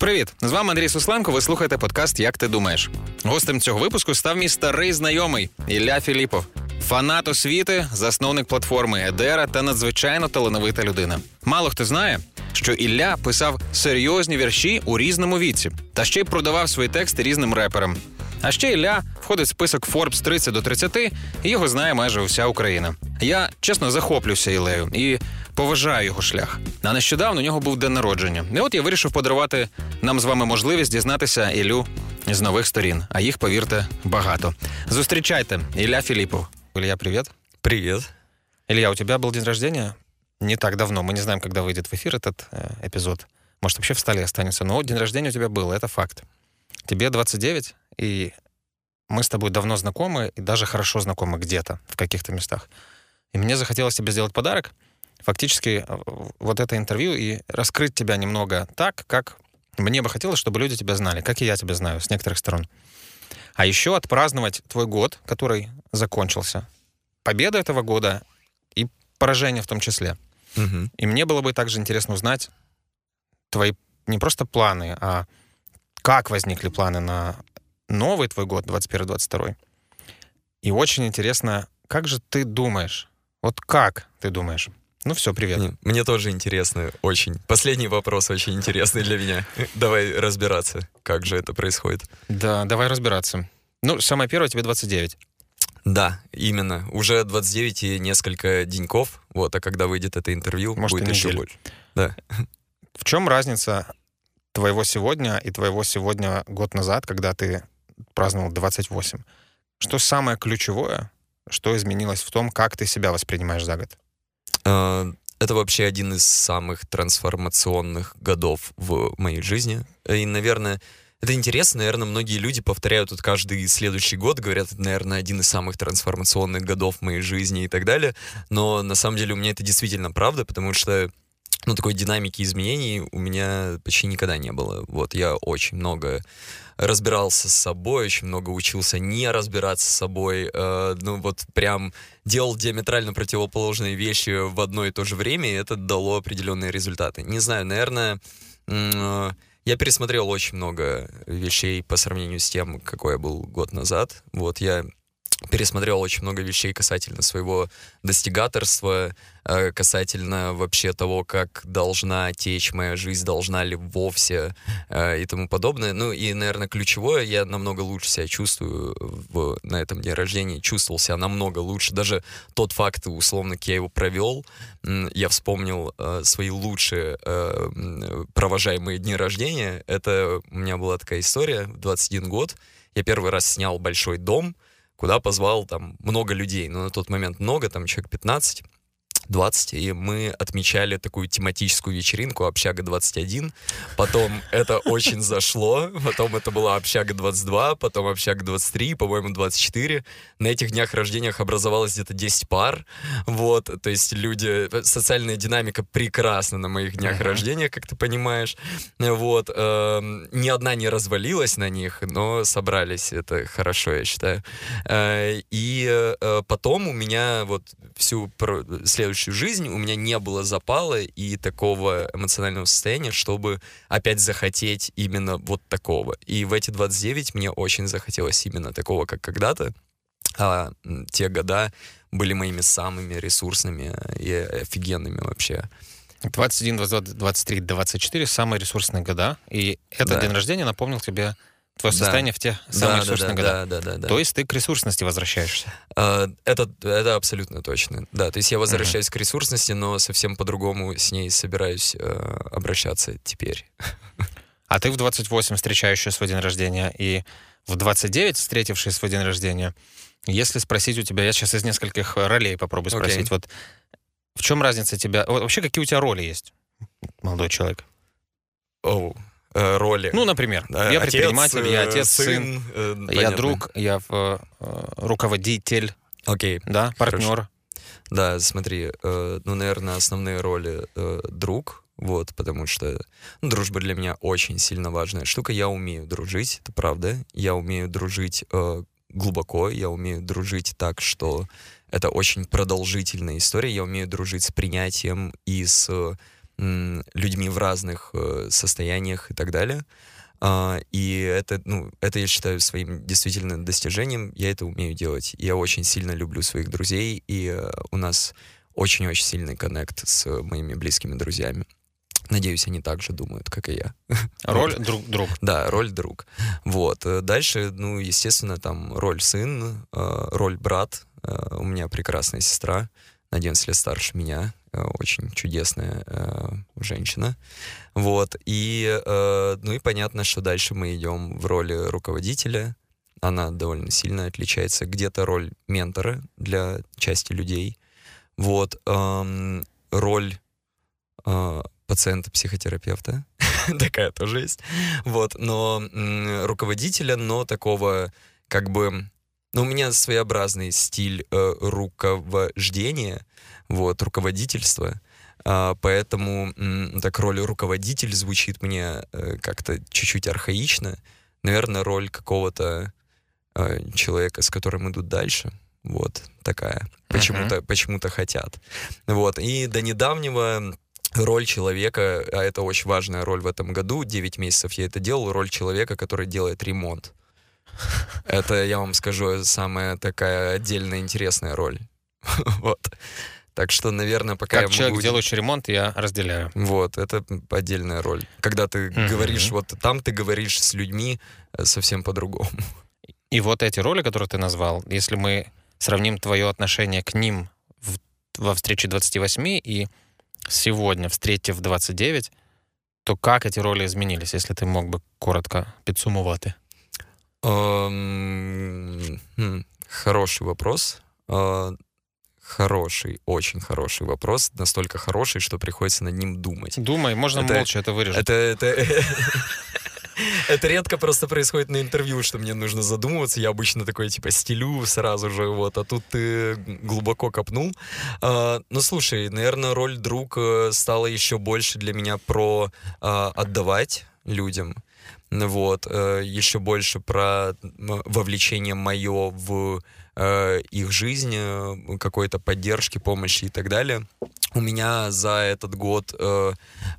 Привіт! З вами Андрій Сусленко. Ви слухаєте подкаст Як ти думаєш? Гостем цього випуску став мій старий знайомий Ілля Філіпов, фанат освіти, засновник платформи Едера та надзвичайно талановита людина. Мало хто знає, що Ілля писав серйозні вірші у різному віці, та ще й продавав свої тексти різним реперам. А ще Ілля входить в список Forbes 30 до 30, і його знає майже вся Україна. Я чесно захоплююся Ілею і поважаю його шлях. А нещодавно у нього був день народження. І от я вирішив подарувати нам з вами можливість дізнатися Іллю з нових сторін. А їх, повірте, багато. Зустрічайте, Ілля Філіпов. Илья, привет. Привет. Илья, у тебя был день рождения не так давно. Мы не знаем, когда выйдет в эфир этот э, эпизод. Может, вообще в столе останется. Но день рождения у тебя был, это факт. Тебе 29, и мы с тобой давно знакомы, и даже хорошо знакомы где-то, в каких-то местах. И мне захотелось тебе сделать подарок, фактически э, вот это интервью, и раскрыть тебя немного так, как мне бы хотелось, чтобы люди тебя знали, как и я тебя знаю, с некоторых сторон. А еще отпраздновать твой год, который закончился. Победа этого года и поражение в том числе. Угу. И мне было бы также интересно узнать твои не просто планы, а как возникли планы на новый твой год, 21-22. И очень интересно, как же ты думаешь, вот как ты думаешь? Ну все, привет. Не, Мне тоже интересно, очень. Последний вопрос очень интересный для меня. Давай разбираться, как же это происходит. Да, давай разбираться. Ну, самое первое, тебе 29. Да, именно. Уже 29 и несколько деньков. Вот, а когда выйдет это интервью, Может, будет еще больше. Да. В чем разница твоего сегодня и твоего сегодня год назад, когда ты праздновал 28? Что самое ключевое, что изменилось в том, как ты себя воспринимаешь за год? Э, Это вообще один из самых трансформационных годов в моей жизни. И, наверное, это интересно. Наверное, многие люди повторяют тут каждый следующий год, говорят, это, наверное, один из самых трансформационных годов моей жизни и так далее. Но на самом деле у меня это действительно правда, потому что ну, такой динамики изменений у меня почти никогда не было. Вот, я очень много разбирался с собой, очень много учился не разбираться с собой. э, ну, вот прям делал диаметрально противоположные вещи в одно и то же время, и это дало определенные результаты. Не знаю, наверное, э, я пересмотрел очень много вещей по сравнению с тем, какой я был год назад. Вот, я пересмотрел очень много вещей касательно своего достигаторства, э, касательно вообще того, как должна течь моя жизнь, должна ли вовсе э, и тому подобное. Ну и, наверное, ключевое, я намного лучше себя чувствую в, на этом дне рождения, чувствовал себя намного лучше. Даже тот факт, условно, как я его провел, я вспомнил э, свои лучшие провожаемые дни рождения. Это у меня была такая история в 21 год. Я первый раз снял большой дом, куда позвал там много людей. Но на тот момент много, там человек 15. 20, и мы отмечали такую тематическую вечеринку «Общага 21». Потом это очень зашло, потом это была «Общага 22», потом «Общага 23», по-моему, 24. На этих днях рождениях образовалось где-то 10 пар, вот, то есть люди... Социальная динамика прекрасна на моих днях рождения, как ты понимаешь, вот. эм, Ни одна не развалилась на них, но собрались, это хорошо, я считаю. Э, И э, потом у меня вот всю про- следующую жизнь у меня не было запала и такого эмоционального состояния, чтобы опять захотеть именно вот такого. И в эти 29 мне очень захотелось именно такого, как когда-то. А те года были моими самыми ресурсными и офигенными вообще. 21, 22, 23, 24 — самые ресурсные года. И этот Да. день рождения напомнил тебе твое Да. состояние в те самые да, ресурсные да, года. да, да, да, да. То есть ты к ресурсности возвращаешься. А, Это, это абсолютно точно. Да, то есть я возвращаюсь к ресурсности, но совсем по-другому с ней собираюсь э, обращаться теперь. А ты в 28 встречающий свой день рождения и в 29 встретивший свой день рождения. Если спросить у тебя, я сейчас из нескольких ролей попробую спросить, вот в чем разница тебя... Вообще, какие у тебя роли есть, молодой человек? Оу, э, роли. Ну, например, Да, я отец, предприниматель, я э, отец, сын, э, я понятно. друг, я э, э, руководитель, Окей, да, партнер. да, смотри, э, ну, наверное, основные роли э, друг, вот, потому что ну, дружба для меня очень сильно важная штука. Я умею дружить, это правда. Я умею дружить э, глубоко, я умею дружить так, что это очень продолжительная история. Я умею дружить с принятием и с людьми в разных э, состояниях и так далее. Uh, и это, ну, это я считаю своим действительно достижением. Я это умею делать. Я очень сильно люблю своих друзей, и uh, у нас очень-очень сильный коннект с моими близкими друзьями. Надеюсь, они так же думают, как и я. Роль вот. друг друг. Да, роль друг. Вот. Э, дальше, ну, естественно, там роль сын, э, роль брат. Э, у меня прекрасная сестра, на 11 лет старше меня, очень чудесная женщина. Вот. И, ну и понятно, что дальше мы идем в роли руководителя. Она довольно сильно отличается. Где-то роль ментора для части людей. Вот. Роль пациента-психотерапевта. Такая тоже есть. Вот, но руководителя, но такого как бы... Ну, у меня своеобразный стиль э, руковождения, вот, руководительства. А, поэтому м, так роль руководитель звучит мне э, как-то чуть-чуть архаично. Наверное, роль какого-то э, человека, с которым идут дальше. Вот такая. Почему-то uh-huh. почему-то хотят. Вот. И до недавнего роль человека, а это очень важная роль в этом году, 9 месяцев я это делал, роль человека, который делает ремонт. Это, я вам скажу, самая такая отдельная интересная роль. Вот. Так что, наверное, пока как я человек, могу... делающий ремонт, я разделяю. Вот, это отдельная роль. Когда ты mm-hmm. говоришь, вот там ты говоришь с людьми э, совсем по-другому. И вот эти роли, которые ты назвал, если мы сравним твое отношение к ним в, во встрече 28 и сегодня, встретив 29, то как эти роли изменились, если ты мог бы коротко підсумувати? Um, хм, хороший вопрос. Uh, хороший, очень хороший вопрос. Настолько хороший, что приходится над ним думать. Думай, можно это, молча это вырежать. Это, это, Это редко просто происходит на интервью, что мне нужно задумываться. Я обычно такой, типа, стилю сразу же, вот. А тут ты глубоко копнул. А, ну, слушай, наверное, роль друг э, стала еще больше для меня про а, отдавать людям. Вот. А, еще больше про вовлечение мое в а, их жизнь, какой-то поддержки, помощи и так далее у меня за этот год э,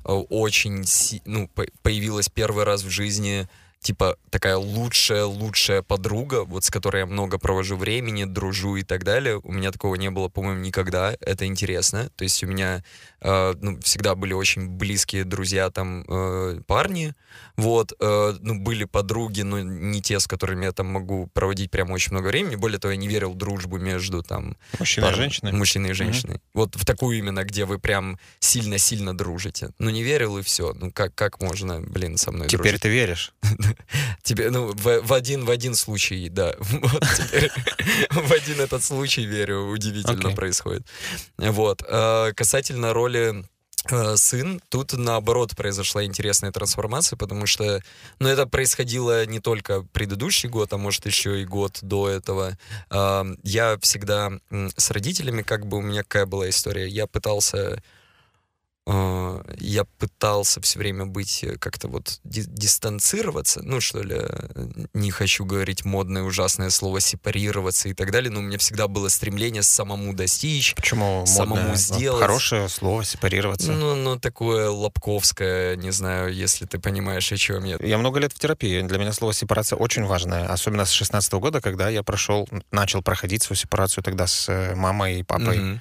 очень ну, появилась первый раз в жизни типа такая лучшая, лучшая подруга, вот с которой я много провожу времени, дружу и так далее. У меня такого не было, по-моему, никогда. Это интересно. То есть у меня э, ну, всегда были очень близкие друзья, там, э, парни, вот, э, ну, были подруги, но не те, с которыми я там могу проводить прям очень много времени. Более того, я не верил в дружбу между там... Мужчиной пар... и женщиной? Мужчиной и женщиной. Mm-hmm. Вот в такую именно, где вы прям сильно-сильно дружите. Ну, не верил и все. Ну, как, как можно, блин, со мной Теперь дружить? ты веришь? Тебе, ну, в, в, один, в один случай, да. Вот теперь в один этот случай, верю, удивительно okay. происходит. Вот. А, касательно роли Э, сын. Тут, наоборот, произошла интересная трансформация, потому что, ну, это происходило не только предыдущий год, а может еще и год до этого. Я всегда с родителями, как бы у меня какая была история, я пытался я пытался все время быть э, как-то вот дистанцироваться, ну что ли, не хочу говорить модное ужасное слово сепарироваться и так далее, но у меня всегда было стремление самому достичь, Почему самому модное? сделать. Хорошее слово сепарироваться. Ну, ну такое лобковское, не знаю, если ты понимаешь, о чем я. Я много лет в терапии, для меня слово сепарация очень важное, особенно с 16 года, когда я прошел, начал проходить свою сепарацию тогда с э, мамой и папой. Mm-hmm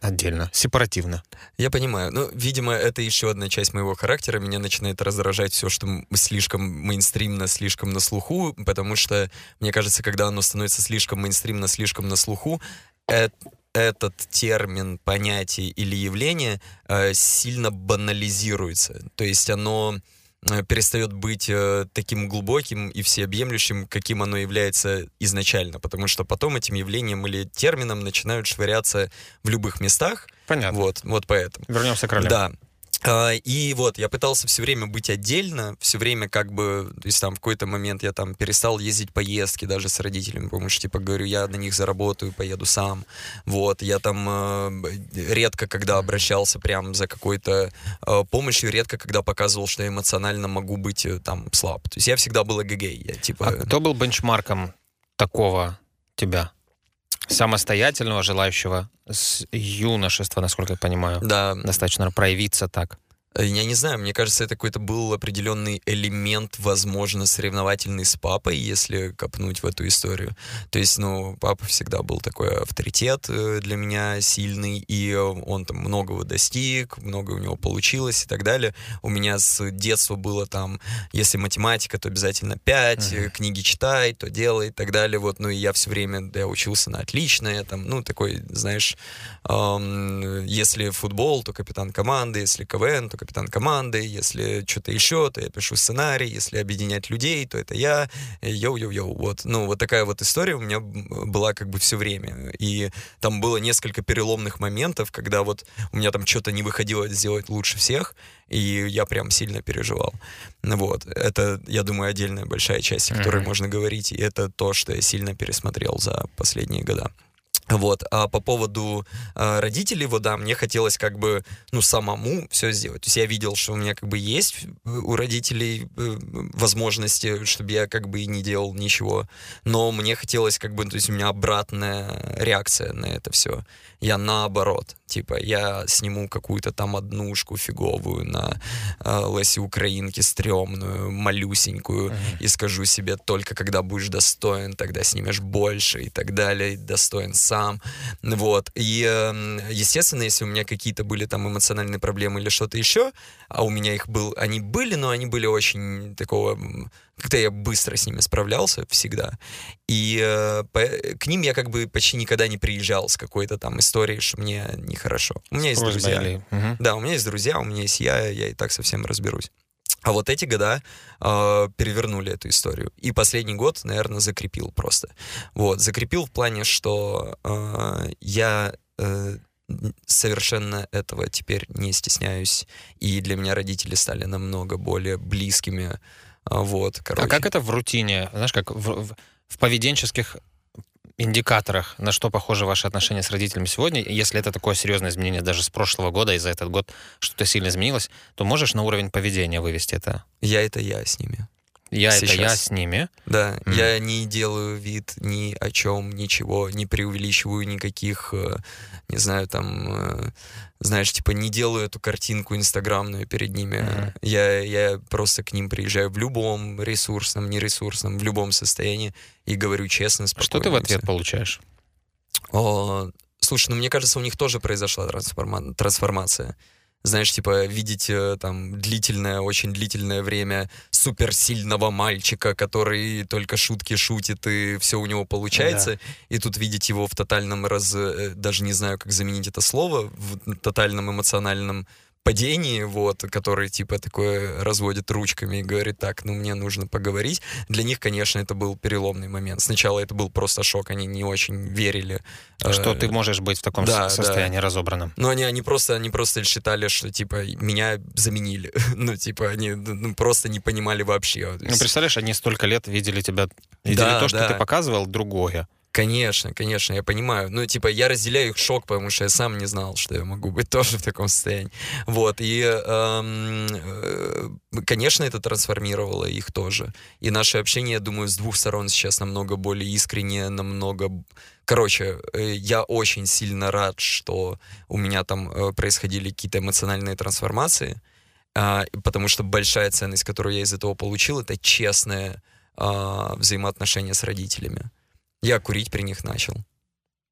Отдельно, сепаративно. Я понимаю. Ну, видимо, это еще одна часть моего характера. Меня начинает раздражать все, что слишком мейнстримно, слишком на слуху, потому что, мне кажется, когда оно становится слишком мейнстримно, слишком на слуху, это этот термин, понятие или явление э, сильно банализируется. То есть оно перестает быть э, таким глубоким и всеобъемлющим, каким оно является изначально, потому что потом этим явлением или термином начинают швыряться в любых местах. Понятно. Вот, вот поэтому. Вернемся к ролям. Да. А, и вот, я пытался все время быть отдельно, все время как бы, то есть там в какой-то момент я там перестал ездить поездки даже с родителями, потому что, типа, говорю, я на них заработаю, поеду сам. Вот, я там э, редко когда обращался прям за какой-то э, помощью, редко когда показывал, что я эмоционально могу быть э, там слаб. То есть я всегда был эгегей. Я, типа... А кто был бенчмарком такого тебя? Самостоятельного, желающего с юношества, насколько я понимаю, Да, достаточно проявиться так. Э, Я не знаю, мне кажется, это какой-то был определенный элемент, возможно, соревновательный с папой, если копнуть в эту историю. То есть, ну, папа всегда был такой авторитет э, для меня сильный, и э, он там многого достиг, много у него получилось и так далее. У меня с детства было там, если математика, то обязательно 5, Мгм. книги читай, то делай и так далее. Вот, ну, и я все время, да, я учился на отлично, я там, ну, такой, знаешь, Ам, Если футбол, то капитан команды, если КВН, то капитан команды, если что-то еще, то я пишу сценарий, если объединять людей, то это я, йоу-йоу-йоу, вот. Ну, вот такая вот история у меня была как бы все время, и там было несколько переломных моментов, когда вот у меня там что-то не выходило сделать лучше всех, и я прям сильно переживал. Вот, это, я думаю, отдельная большая часть, о которой Мгм. можно говорить, и это то, что я сильно пересмотрел за последние года. Вот. А по поводу э, родителей, вот да, мне хотелось как бы, ну, самому все сделать. То есть я видел, что у меня как бы есть э, у родителей э, возможности, чтобы я как бы и не делал ничего. Но мне хотелось как бы, то есть у меня обратная реакция на это все. Я наоборот. Типа, я сниму какую-то там однушку фиговую на э, Лесе Украинке стрёмную, малюсенькую, и скажу себе, только когда будешь достоин, тогда снимешь больше и так далее, и достоин сам. Вот. И, эм, естественно, если у меня какие-то были там эмоциональные проблемы или что-то еще, а у меня их был, они были, но они были очень такого, как-то я быстро с ними справлялся всегда. И э, по- к ним я как бы почти никогда не приезжал с какой-то там историей, что мне нехорошо. У меня есть Просьба друзья. или- Мгм. Да, у меня есть друзья, у меня есть я, я и так совсем разберусь. А вот эти года э, перевернули эту историю. И последний год, наверное, закрепил просто. Вот, закрепил в плане, что э, я э, совершенно этого теперь не стесняюсь. И для меня родители стали намного более близкими. А, Вот, короче. А как это в рутине, знаешь, как в- в поведенческих индикаторах, на что похожи ваши отношения с родителями сегодня? Если это такое серьезное изменение даже с прошлого года, и за этот год что-то сильно изменилось, то можешь на уровень поведения вывести это? Я это я с ними. Я это я Сейчас. с ними. Да, Мгм. я не делаю вид ни о чем, ничего, не преувеличиваю никаких, э, не знаю, там, э, знаешь, типа не делаю эту картинку инстаграмную перед ними. Мгм. Я, я просто к ним приезжаю в любом ресурсном, нересурсном, в любом состоянии и говорю честно, спокойно. Что ты в ответ получаешь? О, слушай, ну мне кажется, у них тоже произошла трансформа- трансформация. Знаешь, типа, видеть э, там длительное, очень длительное время суперсильного мальчика, который только шутки шутит, и все у него получается. И тут видеть его в тотальном раз... э, Даже не знаю, как заменить это слово, в тотальном эмоциональном падении, вот, который, типа, такое разводит ручками и говорит, так, ну, мне нужно поговорить. Для них, конечно, это был переломный момент. Сначала это был просто шок, они не очень верили. Что э, ты можешь быть в таком да, с- да. состоянии разобранном? но они, они, просто, они просто считали, что, типа, меня заменили. ну, типа, они ну, просто не понимали вообще. Ну, представляешь, они столько лет видели тебя, видели Да, то, что да. ты показывал, другое. Конечно, конечно, я понимаю. Ну, типа, я разделяю их шок, потому что я сам не знал, что я могу быть тоже в таком состоянии. Вот, и, эм, э, конечно, это трансформировало их тоже. И наше общение, я думаю, с двух сторон сейчас намного более искреннее, намного... Короче, э, я очень сильно рад, что у меня там э, происходили какие-то эмоциональные трансформации, а, потому что большая ценность, которую я из этого получил, это честное а, взаимоотношения с родителями я курить при них начал.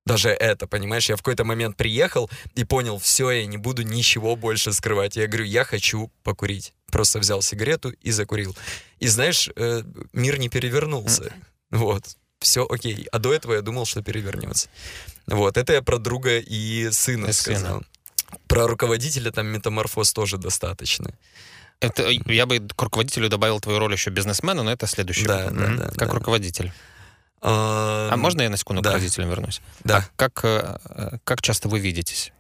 Даже это, понимаешь, я в какой-то момент приехал и понял, все, я не буду ничего больше скрывать. Я говорю, я хочу покурить. Просто взял сигарету и закурил. И знаешь, э, мир не перевернулся. Вот. Все окей. А до этого я думал, что перевернется. Вот. Это я про друга и сына И сына. сказал. Про руководителя там метаморфоз тоже достаточно. Это, я бы к руководителю добавил твою роль еще бизнесмена, но это следующий Да, да, да, Как да. руководитель. А, А можно я на секунду да. к родителям вернусь? Да. А как, э, э, как часто вы видитесь?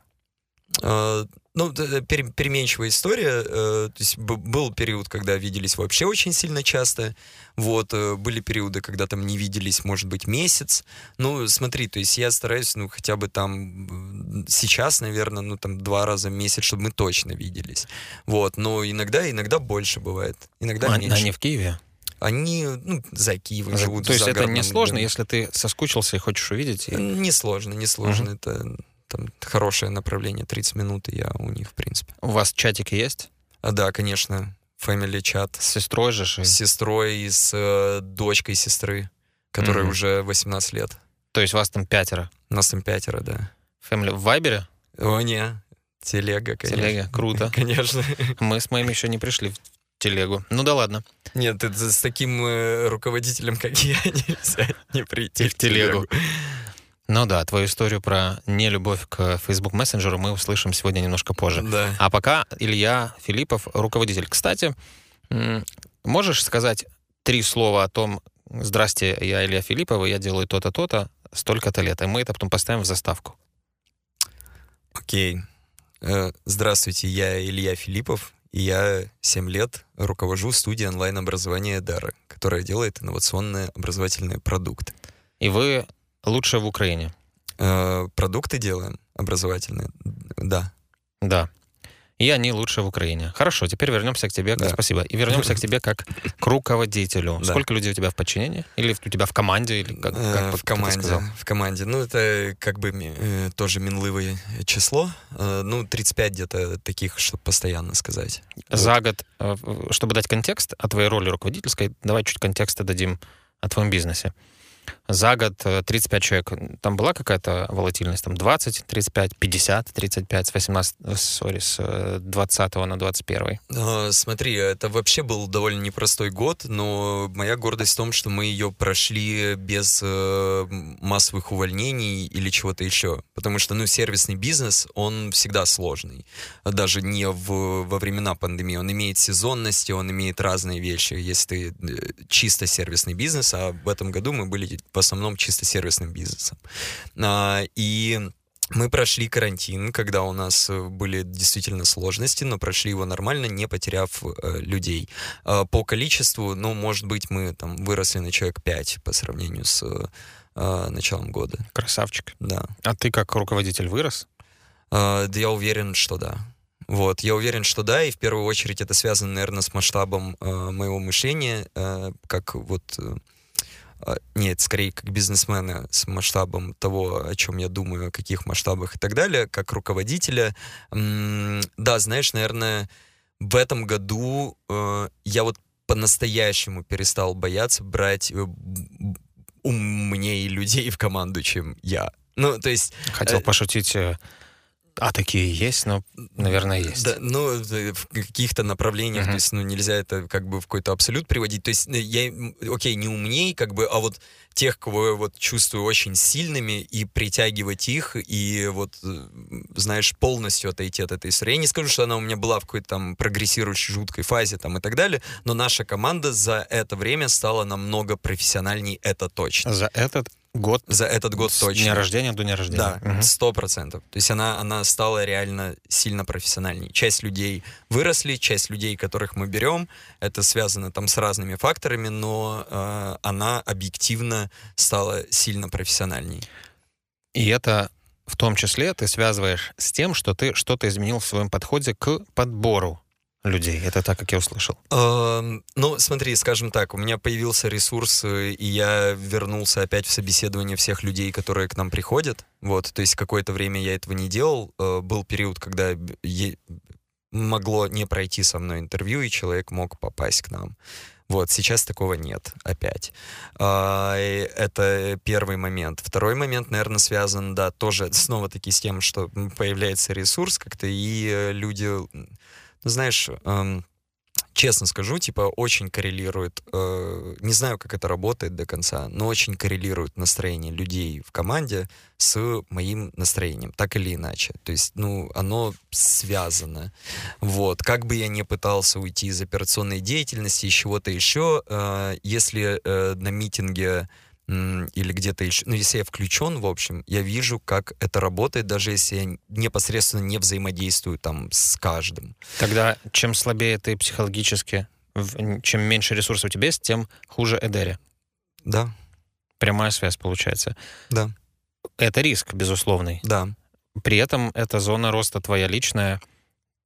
А, Ну, пере- переменчивая история. э, То есть был период, когда виделись вообще очень сильно часто. Вот, э, были периоды, когда там не виделись, может быть, месяц. Ну, смотри, то есть я стараюсь, ну, хотя бы там сейчас, наверное, ну, там два раза в месяц, чтобы мы точно виделись. Вот, но иногда, иногда больше бывает. Иногда А, меньше. Они в Киеве? Они, ну, за Киевом живут. То есть это не сложно, доме. если ты соскучился и хочешь увидеть. и- Не сложно, не сложно. Это там хорошее направление, 30 минут, и я у них, в принципе. У вас чатики есть? А да, конечно, family чат С сестрой же? с сестрой и с э, дочкой сестры, которой Мгм. уже 18 лет. То есть вас там пятеро? У нас там пятеро, да. Family в Вайбере? О, не, телега, конечно. Телега? Круто. Конечно. Мы с моим еще не пришли в телегу. Ну да ладно. Нет, это с таким э, руководителем, как я, нельзя не прийти в телегу. Ну да, твою историю про нелюбовь к Facebook мессенджеру мы услышим сегодня немножко позже. Да. А пока Илья Филиппов, руководитель. Кстати, можешь сказать три слова о том, здрасте, я Илья Филиппов, и я делаю то-то, то-то, столько-то лет, и мы это потом поставим в заставку. Окей. Э, Здравствуйте, я Илья Филиппов, и я 7 лет руковожу студией онлайн-образования Дара, которая делает инновационные образовательные продукты. И вы лучшие в Украине. Э, Продукты делаем образовательные, да. Да. И они лучшие в Украине. Хорошо, теперь вернемся к тебе. Да. Спасибо. И вернемся к тебе как к руководителю. Да. Сколько людей у тебя в подчинении? Или у тебя в команде? Или как, Э, как в команде. В команде. Ну, это как бы э, тоже минлывое число. Э, ну, 35 где-то таких, чтобы постоянно сказать. Вот. За год, э, чтобы дать контекст о твоей роли руководительской, давай чуть контекста дадим о твоем бизнесе. За год э, 35 человек. Там была какая-то волатильность? Там 20, 35, 50, 35, с 18, э, сори, с э, 20 на 21. А, Смотри, это вообще был довольно непростой год, но моя гордость в том, что мы ее прошли без э, массовых увольнений или чего-то еще. Потому что, ну, сервисный бизнес, он всегда сложный. Даже не в, во времена пандемии. Он имеет сезонности, он имеет разные вещи. Если ты э, чисто сервисный бизнес, а в этом году мы были в основном чисто сервисным бизнесом. А, И мы прошли карантин, когда у нас э, были действительно сложности, но прошли его нормально, не потеряв э, людей. А, по количеству, ну, может быть, мы там выросли на человек 5 по сравнению с э, началом года. Красавчик. Да. А ты как руководитель вырос? А, да я уверен, что да. Вот, я уверен, что да, и в первую очередь это связано, наверное, с масштабом э, моего мышления, э, как вот... э, а, нет, скорее как бизнесмена с масштабом того, о чем я думаю, о каких масштабах и так далее, как руководителя. Да, знаешь, наверное, в этом году э, я вот по-настоящему перестал бояться брать э, умнее людей в команду, чем я. Ну, то есть Хотел Э, пошутить, а такие есть, но, наверное, есть. Да, ну, в каких-то направлениях, Мгм. то есть, ну, нельзя это как бы в какой-то абсолют приводить. То есть, э, я, окей, не умней, как бы, а вот тех, кого я вот чувствую очень сильными, и притягивать их, и вот, э, знаешь, полностью отойти от этой истории. Я не скажу, что она у меня была в какой-то там прогрессирующей жуткой фазе там и так далее, но наша команда за это время стала намного профессиональней, это точно. За этот год, За этот год с точно. дня рождения до дня рождения. Да, сто процентов. То есть она, она стала реально сильно профессиональней. Часть людей выросли, часть людей, которых мы берем, это связано там с разными факторами, но э, она объективно стала сильно профессиональней. И это в том числе ты связываешь с тем, что ты что-то изменил в своем подходе к подбору людей. Это так, как я услышал. Эм, Ну, смотри, скажем так, у меня появился ресурс, э, и я вернулся опять в собеседование всех людей, которые к нам приходят. Вот, то есть какое-то время я этого не делал. Э, Был период, когда могло не пройти со мной интервью, и человек мог попасть к нам. Вот, сейчас такого нет опять. А, Это первый момент. Второй момент, наверное, связан, да, тоже снова-таки с тем, что появляется ресурс как-то, и э, люди, ну, знаешь, эм, честно скажу, типа, очень коррелирует, э, не знаю, как это работает до конца, но очень коррелирует настроение людей в команде с моим настроением, так или иначе. То есть, ну, оно связано. Вот. Как бы я ни пытался уйти из операционной деятельности, из чего-то еще, э, если э, на митинге или где-то еще, ну, если я включен, в общем, я вижу, как это работает, даже если я непосредственно не взаимодействую там с каждым. Тогда чем слабее ты психологически, чем меньше ресурсов у тебя есть, тем хуже Эдери. Да, Прямая связь получается. да, Это риск, безусловный. да. При этом эта зона роста твоя личная,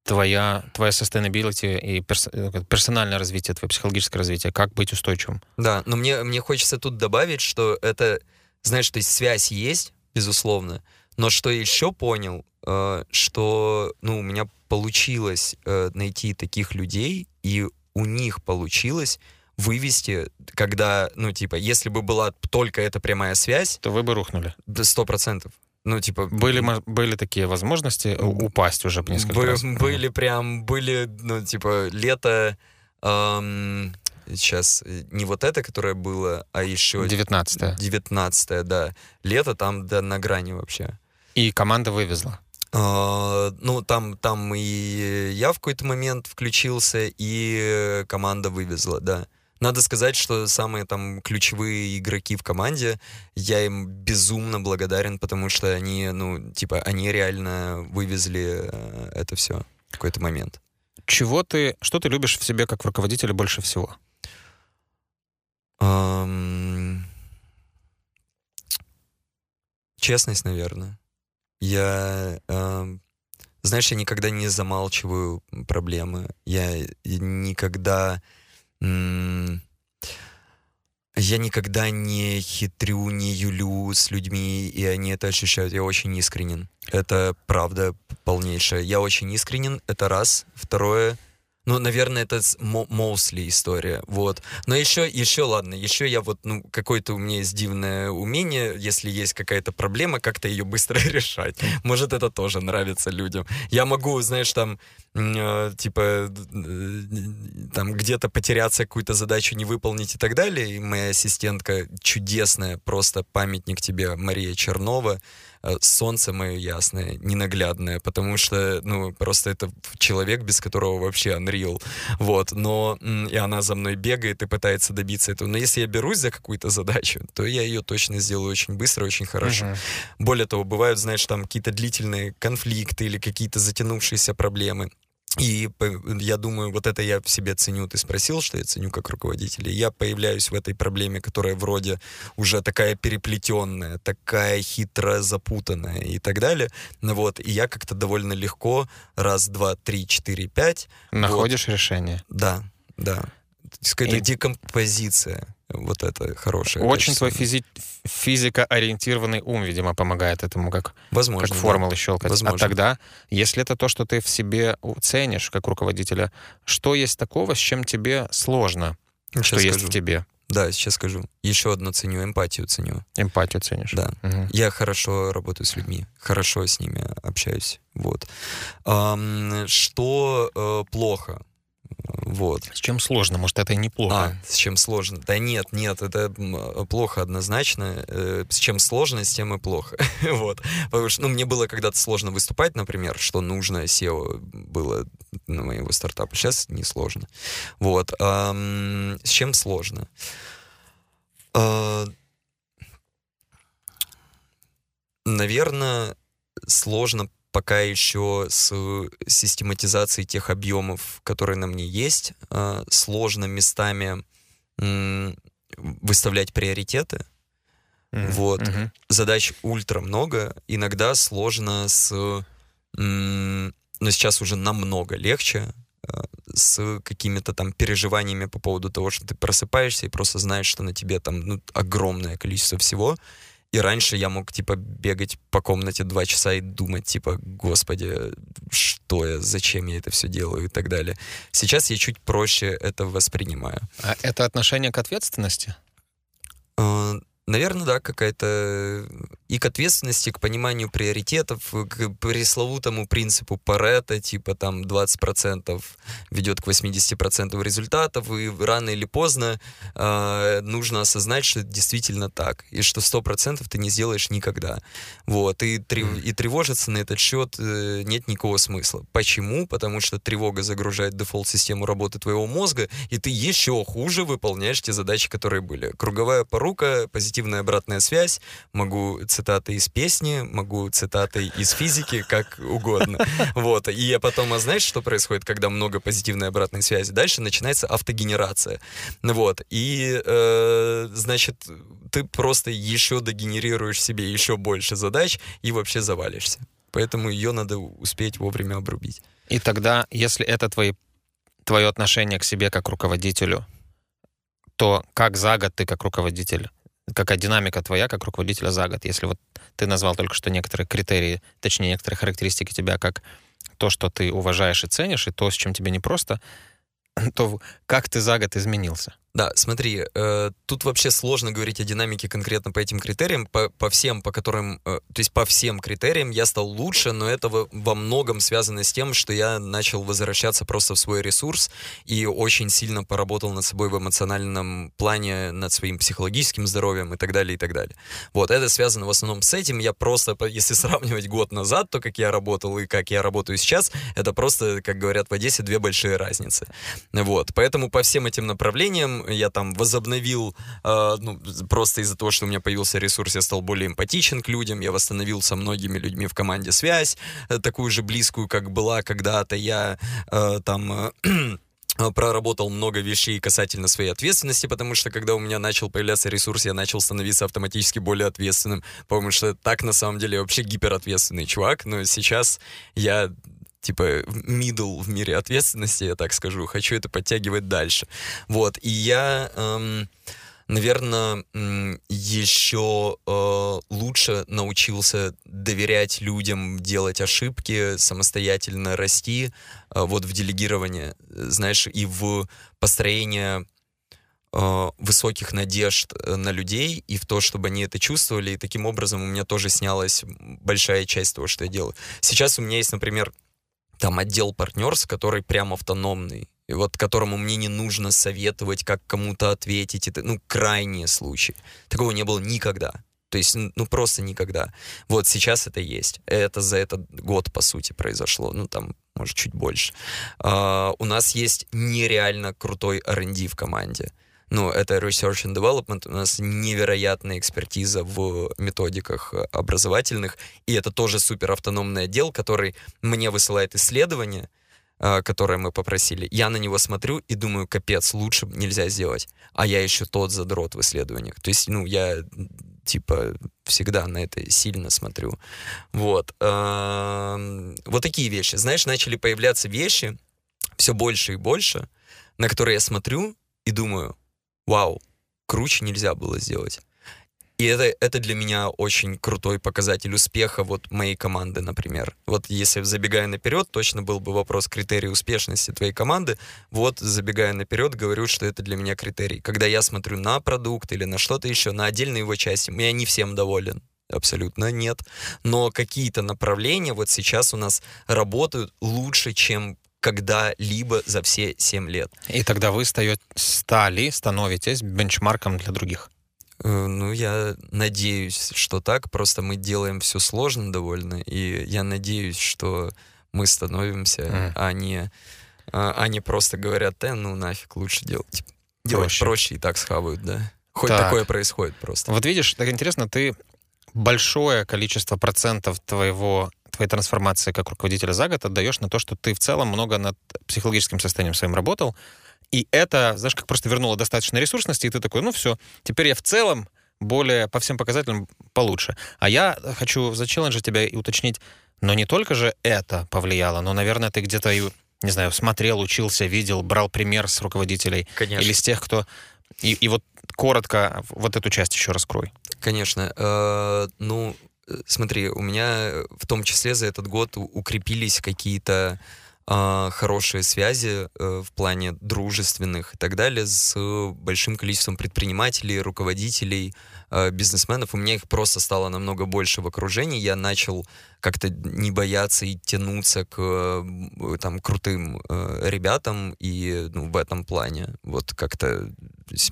твоя, твоя sustainability и перс, э, персональное развитие, твое психологическое развитие, как быть устойчивым. Да, но мне, мне хочется тут добавить, что это, знаешь, то есть связь есть, безусловно, но что еще понял, э, что, ну, у меня получилось э, найти таких людей, и у них получилось вывести, когда, ну, типа, если бы была только эта прямая связь... То вы бы рухнули. Сто процентов. Ну, типа... Были, были такие возможности упасть уже несколько бы, раз? Были прям, были, ну, типа, лето... Эм, сейчас не вот это, которое было, а еще... 19 19 да. Лето там да, на грани вообще. И команда вывезла? Uh, ну, там, там и я в какой-то момент включился, и команда вывезла, да. Надо сказать, что самые там ключевые игроки в команде, я им безумно благодарен, потому что они, ну, типа, они реально вывезли э, это все в какой-то момент. Чего ты, что ты любишь в себе как в руководителе больше всего? Um, честность, наверное. Я, э, знаешь, я никогда не замалчиваю проблемы. Я никогда я никогда не хитрю, не юлю с людьми, и они это ощущают. Я очень искренен. Это правда полнейшая. Я очень искренен, это раз. Второе, ну, наверное, это mostly история, вот. Но еще, еще, ладно, еще я вот, ну, какое-то у меня есть дивное умение, если есть какая-то проблема, как-то ее быстро решать. Может, это тоже нравится людям. Я могу, знаешь, там, э, типа, там, где-то потеряться, какую-то задачу не выполнить и так далее, и моя ассистентка чудесная, просто памятник тебе, Мария Чернова, солнце мое ясное, ненаглядное, потому что, ну, просто это человек, без которого вообще unreal, вот, но, и она за мной бегает и пытается добиться этого, но если я берусь за какую-то задачу, то я ее точно сделаю очень быстро, очень хорошо. Uh-huh. Более того, бывают, знаешь, там какие-то длительные конфликты или какие-то затянувшиеся проблемы, и я думаю, вот это я в себе ценю. Ты спросил, что я ценю как руководитель. И я появляюсь в этой проблеме, которая вроде уже такая переплетенная, такая хитро запутанная и так далее. Ну вот, и я как-то довольно легко раз, два, три, четыре, пять. Находишь вот. решение. Да, да. Какая-то и... декомпозиция вот это хорошее. Очень твой физи- физико-ориентированный ум, видимо, помогает этому, как, Возможно, как формулы да. щелкать. А Возможно. А тогда, если это то, что ты в себе ценишь как руководителя, что есть такого, с чем тебе сложно, сейчас что скажу. есть в тебе? Да, сейчас скажу. Еще одно ценю, эмпатию ценю. Эмпатию ценишь. Да. Угу. Я хорошо работаю с людьми, хорошо с ними общаюсь. Вот. Что uh, плохо? Вот. С чем сложно? Может, это и неплохо? А, с чем сложно? Да нет, нет, это плохо однозначно. Э, с чем сложно, с тем и плохо. вот. Потому что, ну, мне было когда-то сложно выступать, например, что нужно SEO было на моего стартапа. Сейчас не сложно. Вот. с чем сложно? А, наверное, сложно пока еще с систематизацией тех объемов, которые на мне есть, а, сложно местами выставлять приоритеты. Mm-hmm. Вот. Mm-hmm. Задач ультра много. Иногда сложно с... Но сейчас уже намного легче с какими-то там переживаниями по поводу того, что ты просыпаешься и просто знаешь, что на тебе там ну, огромное количество всего, и раньше я мог, типа, бегать по комнате два часа и думать, типа, господи, что я, зачем я это все делаю и так далее. Сейчас я чуть проще это воспринимаю. А это отношение к ответственности? А, Наверное, да, какая-то и к ответственности, к пониманию приоритетов, к пресловутому принципу Паретта, типа там 20% ведет к 80% результатов, и рано или поздно э, нужно осознать, что это действительно так, и что 100% ты не сделаешь никогда. Вот, и, трев, и тревожиться на этот счет э, нет никакого смысла. Почему? Потому что тревога загружает дефолт-систему работы твоего мозга, и ты еще хуже выполняешь те задачи, которые были. Круговая порука, позитивная обратная связь, могу цитаты из песни, могу цитаты из физики, как угодно. Вот. И я потом, а знаешь, что происходит, когда много позитивной обратной связи? Дальше начинается автогенерация. Вот. И, э, значит, ты просто еще догенерируешь себе еще больше задач и вообще завалишься. Поэтому ее надо успеть вовремя обрубить. И тогда, если это твои, твое отношение к себе как руководителю, то как за год ты как руководитель, какая динамика твоя как руководителя за год, если вот ты назвал только что некоторые критерии, точнее, некоторые характеристики тебя как то, что ты уважаешь и ценишь, и то, с чем тебе непросто, то как ты за год изменился? Да, смотри, э, тут вообще сложно говорить о динамике конкретно по этим критериям, по, по всем, по которым, э, то есть по всем критериям я стал лучше, но это во, во многом связано с тем, что я начал возвращаться просто в свой ресурс и очень сильно поработал над собой в эмоциональном плане, над своим психологическим здоровьем и так далее, и так далее. Вот, это связано в основном с этим. Я просто, если сравнивать год назад, то как я работал и как я работаю сейчас, это просто, как говорят в Одессе, две большие разницы. Вот, поэтому по всем этим направлениям я там возобновил, э, ну, просто из-за того, что у меня появился ресурс, я стал более эмпатичен к людям, я восстановил со многими людьми в команде связь, э, такую же близкую, как была когда-то я э, там... Э, проработал много вещей касательно своей ответственности, потому что когда у меня начал появляться ресурс, я начал становиться автоматически более ответственным, потому что так на самом деле я вообще гиперответственный чувак, но сейчас я типа middle в мире ответственности, я так скажу. Хочу это подтягивать дальше. Вот. И я... Эм, наверное, еще э, лучше научился доверять людям, делать ошибки, самостоятельно расти, э, вот в делегировании, знаешь, и в построение э, высоких надежд э, на людей и в то, чтобы они это чувствовали. И таким образом у меня тоже снялась большая часть того, что я делаю. Сейчас у меня есть, например, там отдел партнерств, который прям автономный, и вот которому мне не нужно советовать, как кому-то ответить. Это, ну, крайние случаи. Такого не было никогда. То есть, ну, просто никогда. Вот сейчас это есть. Это за этот год, по сути, произошло. Ну, там, может, чуть больше. Uh, у нас есть нереально крутой R&D в команде ну, это Research and Development, у нас невероятная экспертиза в методиках образовательных, и это тоже супер автономный отдел, который мне высылает исследования, а, которое мы попросили. Я на него смотрю и думаю, капец, лучше нельзя сделать. А я еще тот задрот в исследованиях. То есть, ну, я типа всегда на это сильно смотрю. Вот. Вот такие вещи. Знаешь, начали появляться вещи все больше и больше, на которые я смотрю и думаю, вау, круче нельзя было сделать. И это, это для меня очень крутой показатель успеха вот моей команды, например. Вот если забегая наперед, точно был бы вопрос критерий успешности твоей команды. Вот забегая наперед, говорю, что это для меня критерий. Когда я смотрю на продукт или на что-то еще, на отдельные его части, я не всем доволен. Абсолютно нет. Но какие-то направления вот сейчас у нас работают лучше, чем когда-либо за все 7 лет. И тогда вы стали, становитесь бенчмарком для других. Э, ну, я надеюсь, что так. Просто мы делаем все сложно довольно, и я надеюсь, что мы становимся, mm. а не а, они просто говорят, э, ну нафиг, лучше делать. Делать проще, проще и так схавают, да. Хоть так. такое происходит просто. Вот видишь, так интересно, ты большое количество процентов твоего твоей трансформации как руководителя за год отдаешь на то, что ты в целом много над психологическим состоянием своим работал, и это, знаешь, как просто вернуло достаточно ресурсности, и ты такой, ну все, теперь я в целом более по всем показателям получше. А я хочу зачелленджить тебя и уточнить, но не только же это повлияло, но, наверное, ты где-то, не знаю, смотрел, учился, видел, брал пример с руководителей. Конечно. Или с тех, кто... И, и вот коротко вот эту часть еще раскрой. Конечно. Э, ну, смотри, у меня в том числе за этот год укрепились какие-то э, хорошие связи э, в плане дружественных и так далее с большим количеством предпринимателей, руководителей, э, бизнесменов. У меня их просто стало намного больше в окружении. Я начал как-то не бояться и тянуться к э, там крутым э, ребятам и ну, в этом плане вот как-то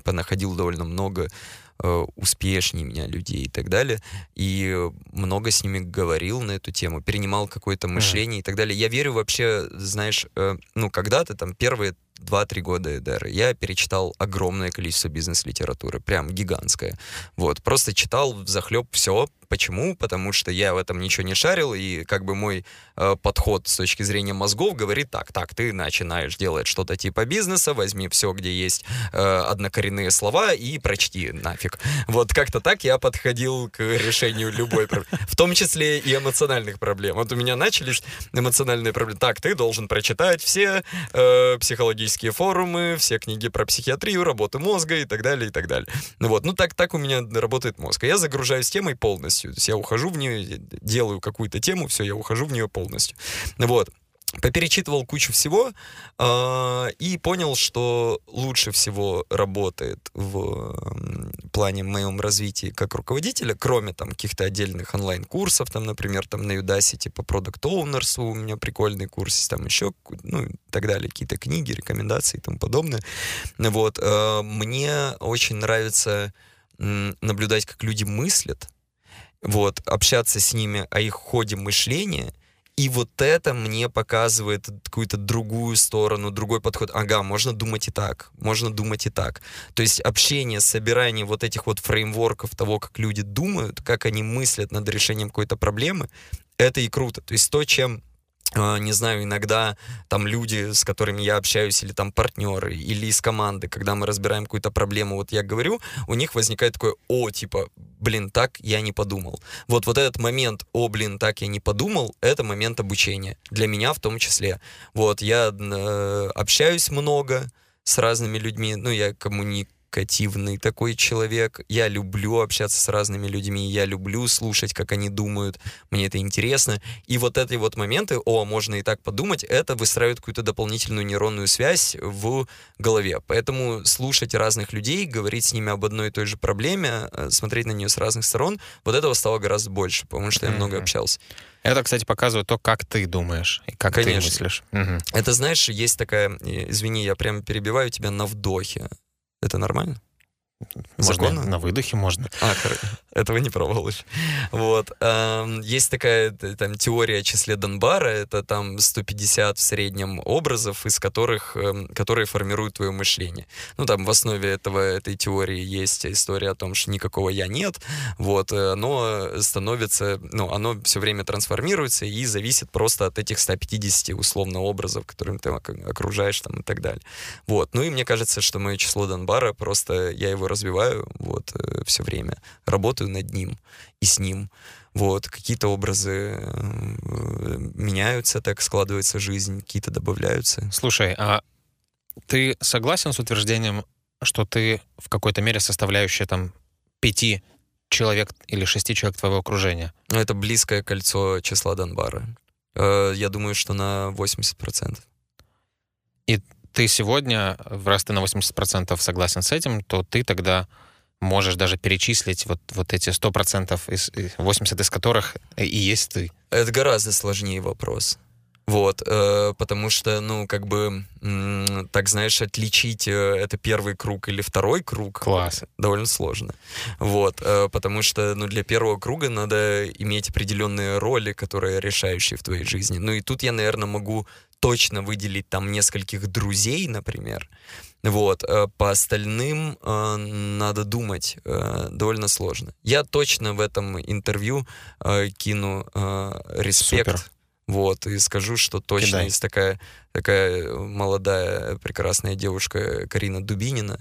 понаходил довольно много Э, успешнее меня людей и так далее. И много с ними говорил на эту тему, перенимал какое-то мышление mm. и так далее. Я верю вообще, знаешь, э, ну, когда-то там первые 2-3 года ЭДР я перечитал огромное количество бизнес-литературы, прям гигантское. Вот, просто читал в захлеб все. Почему? Потому что я в этом ничего не шарил, и как бы мой э, подход с точки зрения мозгов говорит так, так, ты начинаешь делать что-то типа бизнеса, возьми все, где есть э, однокоренные слова, и прочти нафиг. Вот как-то так я подходил к решению любой проблемы, в том числе и эмоциональных проблем. Вот у меня начались эмоциональные проблемы. Так, ты должен прочитать все э, психологические форумы, все книги про психиатрию, работу мозга и так далее, и так далее. Ну вот, ну так, так у меня работает мозг. я загружаюсь темой полностью. То есть я ухожу в нее, делаю какую-то тему, все, я ухожу в нее полностью. Вот поперечитывал кучу всего э, и понял, что лучше всего работает в э, плане моем развитии как руководителя, кроме там каких-то отдельных онлайн-курсов, там, например, там на Udacity типа Product Owners у меня прикольный курс, там еще, ну, и так далее, какие-то книги, рекомендации и тому подобное. Вот, э, мне очень нравится э, наблюдать, как люди мыслят, вот, общаться с ними о их ходе мышления — и вот это мне показывает какую-то другую сторону, другой подход. Ага, можно думать и так, можно думать и так. То есть общение, собирание вот этих вот фреймворков того, как люди думают, как они мыслят над решением какой-то проблемы, это и круто. То есть то, чем а, не знаю, иногда там люди, с которыми я общаюсь, или там партнеры, или из команды, когда мы разбираем какую-то проблему, вот я говорю, у них возникает такое, о, типа, блин, так я не подумал. Вот, вот этот момент, о, блин, так я не подумал, это момент обучения. Для меня в том числе. Вот, я э, общаюсь много с разными людьми, ну, я коммуникирую коммуникативный такой человек. Я люблю общаться с разными людьми, я люблю слушать, как они думают, мне это интересно. И вот эти вот моменты, о, можно и так подумать, это выстраивает какую-то дополнительную нейронную связь в голове. Поэтому слушать разных людей, говорить с ними об одной и той же проблеме, э, смотреть на нее с разных сторон, вот этого стало гораздо больше, потому что я много общался. Это, кстати, показывает то, как ты думаешь и как Конечно. ты мыслишь. Угу. Это, знаешь, есть такая, извини, я прям перебиваю тебя на вдохе. Это нормально? Можно Законно? на выдохе можно. А, этого не пробовал еще. Вот. Есть такая там теория о числе Донбара, это там 150 в среднем образов, из которых, эм, которые формируют твое мышление. Ну, там в основе этого, этой теории есть история о том, что никакого «я» нет, вот, э, оно становится, ну, оно все время трансформируется и зависит просто от этих 150 условно образов, которыми ты окружаешь там и так далее. Вот. Ну и мне кажется, что мое число Донбара, просто я его развиваю вот э, все время, работаю над ним и с ним. Вот, какие-то образы э, меняются, так складывается жизнь, какие-то добавляются. Слушай, а ты согласен с утверждением, что ты в какой-то мере составляющая там пяти человек или шести человек твоего окружения? Ну, это близкое кольцо числа Донбара. Э, я думаю, что на 80%. И ты сегодня, раз ты на 80% согласен с этим, то ты тогда можешь даже перечислить вот, вот эти 100%, из, 80 из которых и есть ты. Это гораздо сложнее вопрос. Вот, э, потому что, ну, как бы, м, так знаешь, отличить э, это первый круг или второй круг Класс. довольно сложно. Вот, э, потому что, ну, для первого круга надо иметь определенные роли, которые решающие в твоей жизни. Ну, и тут я, наверное, могу точно выделить там нескольких друзей, например. Вот, э, по остальным э, надо думать э, довольно сложно. Я точно в этом интервью э, кину э, респект. Супер. Вот, и скажу, что точно Кидай. есть такая, такая молодая, прекрасная девушка Карина Дубинина,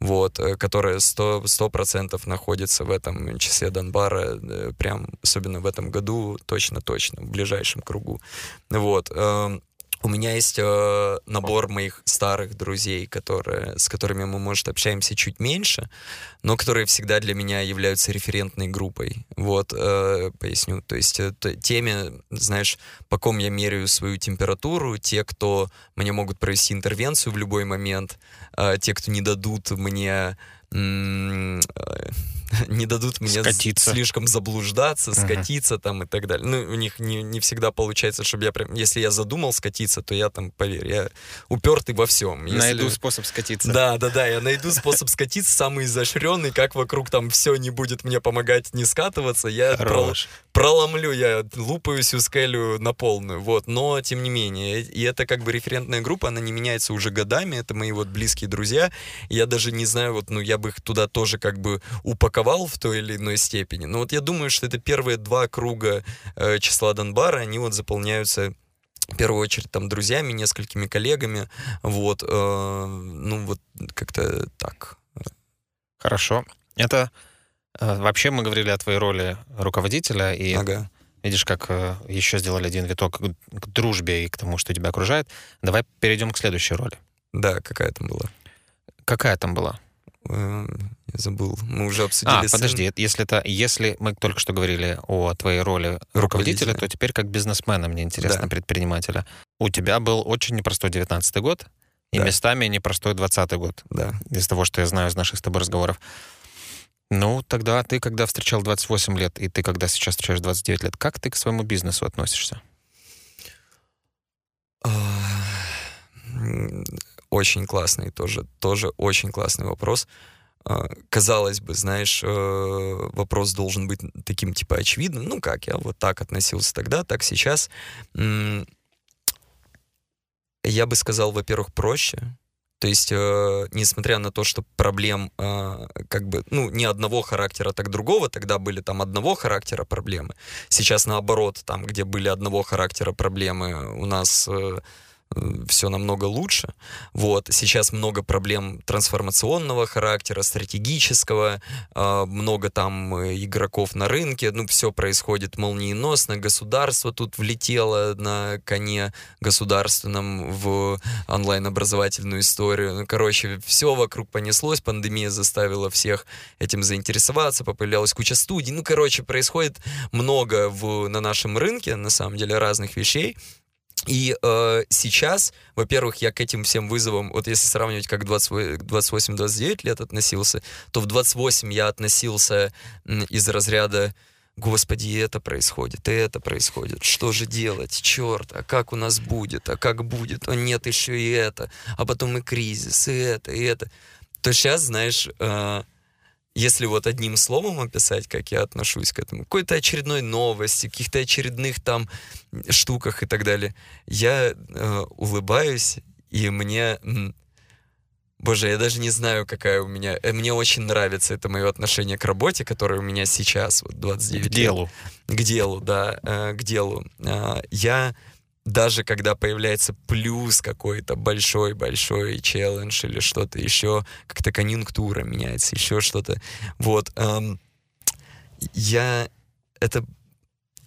вот, э, которая сто процентов находится в этом числе Донбара, э, прям особенно в этом году, точно-точно, в ближайшем кругу. Вот, эм, у меня есть э, набор моих старых друзей, которые, с которыми мы, может, общаемся чуть меньше, но которые всегда для меня являются референтной группой. Вот, э, поясню. То есть э, теми, знаешь, по ком я меряю свою температуру, те, кто мне могут провести интервенцию в любой момент, э, те, кто не дадут мне Э, не дадут мне скатиться. слишком заблуждаться, скатиться uh-huh. там и так далее. Ну, у них не, не всегда получается, чтобы я прям... Если я задумал скатиться, то я там, поверь, я упертый во всем. Если... Найду способ скатиться. Да, да, да, я найду способ скатиться, самый изощренный, как вокруг там все не будет мне помогать не скатываться, я прол... проломлю, я лупаюсь, ускелю на полную, вот. Но, тем не менее, и это как бы референтная группа, она не меняется уже годами, это мои вот близкие друзья, я даже не знаю, вот, ну, я бы их туда тоже как бы упаковал в той или иной степени. Но вот я думаю, что это первые два круга э, числа Донбара, они вот заполняются в первую очередь там друзьями, несколькими коллегами, вот, э, ну вот как-то так. Хорошо. Это э, вообще мы говорили о твоей роли руководителя, и Ага. видишь, как э, еще сделали один виток к, к дружбе и к тому, что тебя окружает. Давай перейдем к следующей роли. Да, какая там была? Какая там была? Я забыл. Мы уже обсудили. А, с- подожди, если это, если мы только что говорили о твоей роли руководителя, то теперь как бизнесмена, мне интересно, Да. предпринимателя. У тебя был очень непростой 19 год и Да. местами непростой 20 год, Да. из того, что я знаю из наших с тобой разговоров. Ну, тогда ты, когда встречал 28 лет, и ты, когда сейчас встречаешь 29 лет, как ты к своему бизнесу относишься? А, Очень классный тоже, тоже очень классный вопрос. А, Казалось бы, знаешь, э, вопрос должен быть таким типа очевидным. Ну как, я вот так относился тогда, так сейчас. Я бы сказал, во-первых, проще. То есть, э, несмотря на то, что проблем э, как бы, ну, не одного характера, так другого, тогда были там одного характера проблемы. Сейчас наоборот, там, где были одного характера проблемы, у нас все намного лучше. Вот. Сейчас много проблем трансформационного характера, стратегического, э, много там э, игроков на рынке, ну, все происходит молниеносно, государство тут влетело на коне государственном в онлайн-образовательную историю. Ну, короче, все вокруг понеслось, пандемия заставила всех этим заинтересоваться, появлялась куча студий. Ну, короче, происходит много в, на нашем рынке, на самом деле, разных вещей. И э, сейчас, во-первых, я к этим всем вызовам, вот если сравнивать, как 28-29 лет относился, то в 28 я относился из разряда Господи, это происходит, и это происходит. Что же делать? Черт, а как у нас будет? А как будет? О, нет, еще и это. А потом и кризис, и это, и это. То сейчас, знаешь, э, если вот одним словом описать, как я отношусь к этому, какой-то очередной новости, каких-то очередных там штуках и так далее, я э, улыбаюсь, и мне... Боже, я даже не знаю, какая у меня... э, Мне очень нравится это мое отношение к работе, которое у меня сейчас, вот 29 К лет. делу. К делу, да, э, к делу. А, Я даже когда появляется плюс какой-то большой-большой челлендж или что-то еще, как-то конъюнктура меняется, еще что-то, вот, эм, я... Это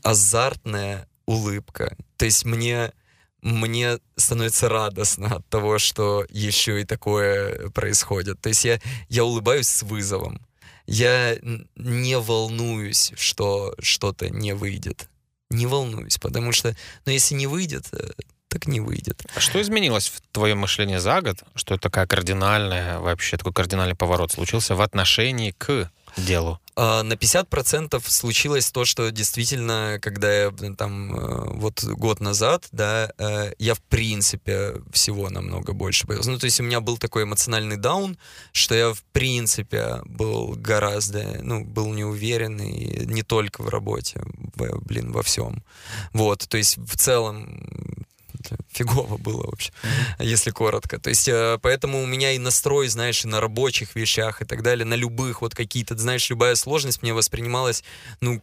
азартная улыбка. То есть мне мне становится радостно от того, что еще и такое происходит. То есть я, я улыбаюсь с вызовом. Я не волнуюсь, что что-то не выйдет. Не волнуюсь, потому что, ну, если не выйдет, э, так не выйдет. А что изменилось в твоем мышлении за год, что такая кардинальная, вообще такой кардинальный поворот случился в отношении к делу? А, На 50% случилось то, что действительно, когда я э, там э, вот год назад, да, э, я в принципе всего намного больше боялся. Ну, то есть у меня был такой эмоциональный даун, что я в принципе был гораздо, ну, был неуверенный не только в работе, блин, во всем. Вот, то есть в целом фигово было вообще, если коротко. То есть, э, поэтому у меня и настрой, знаешь, и на рабочих вещах и так далее, на любых вот какие-то, знаешь, любая сложность мне воспринималась, ну,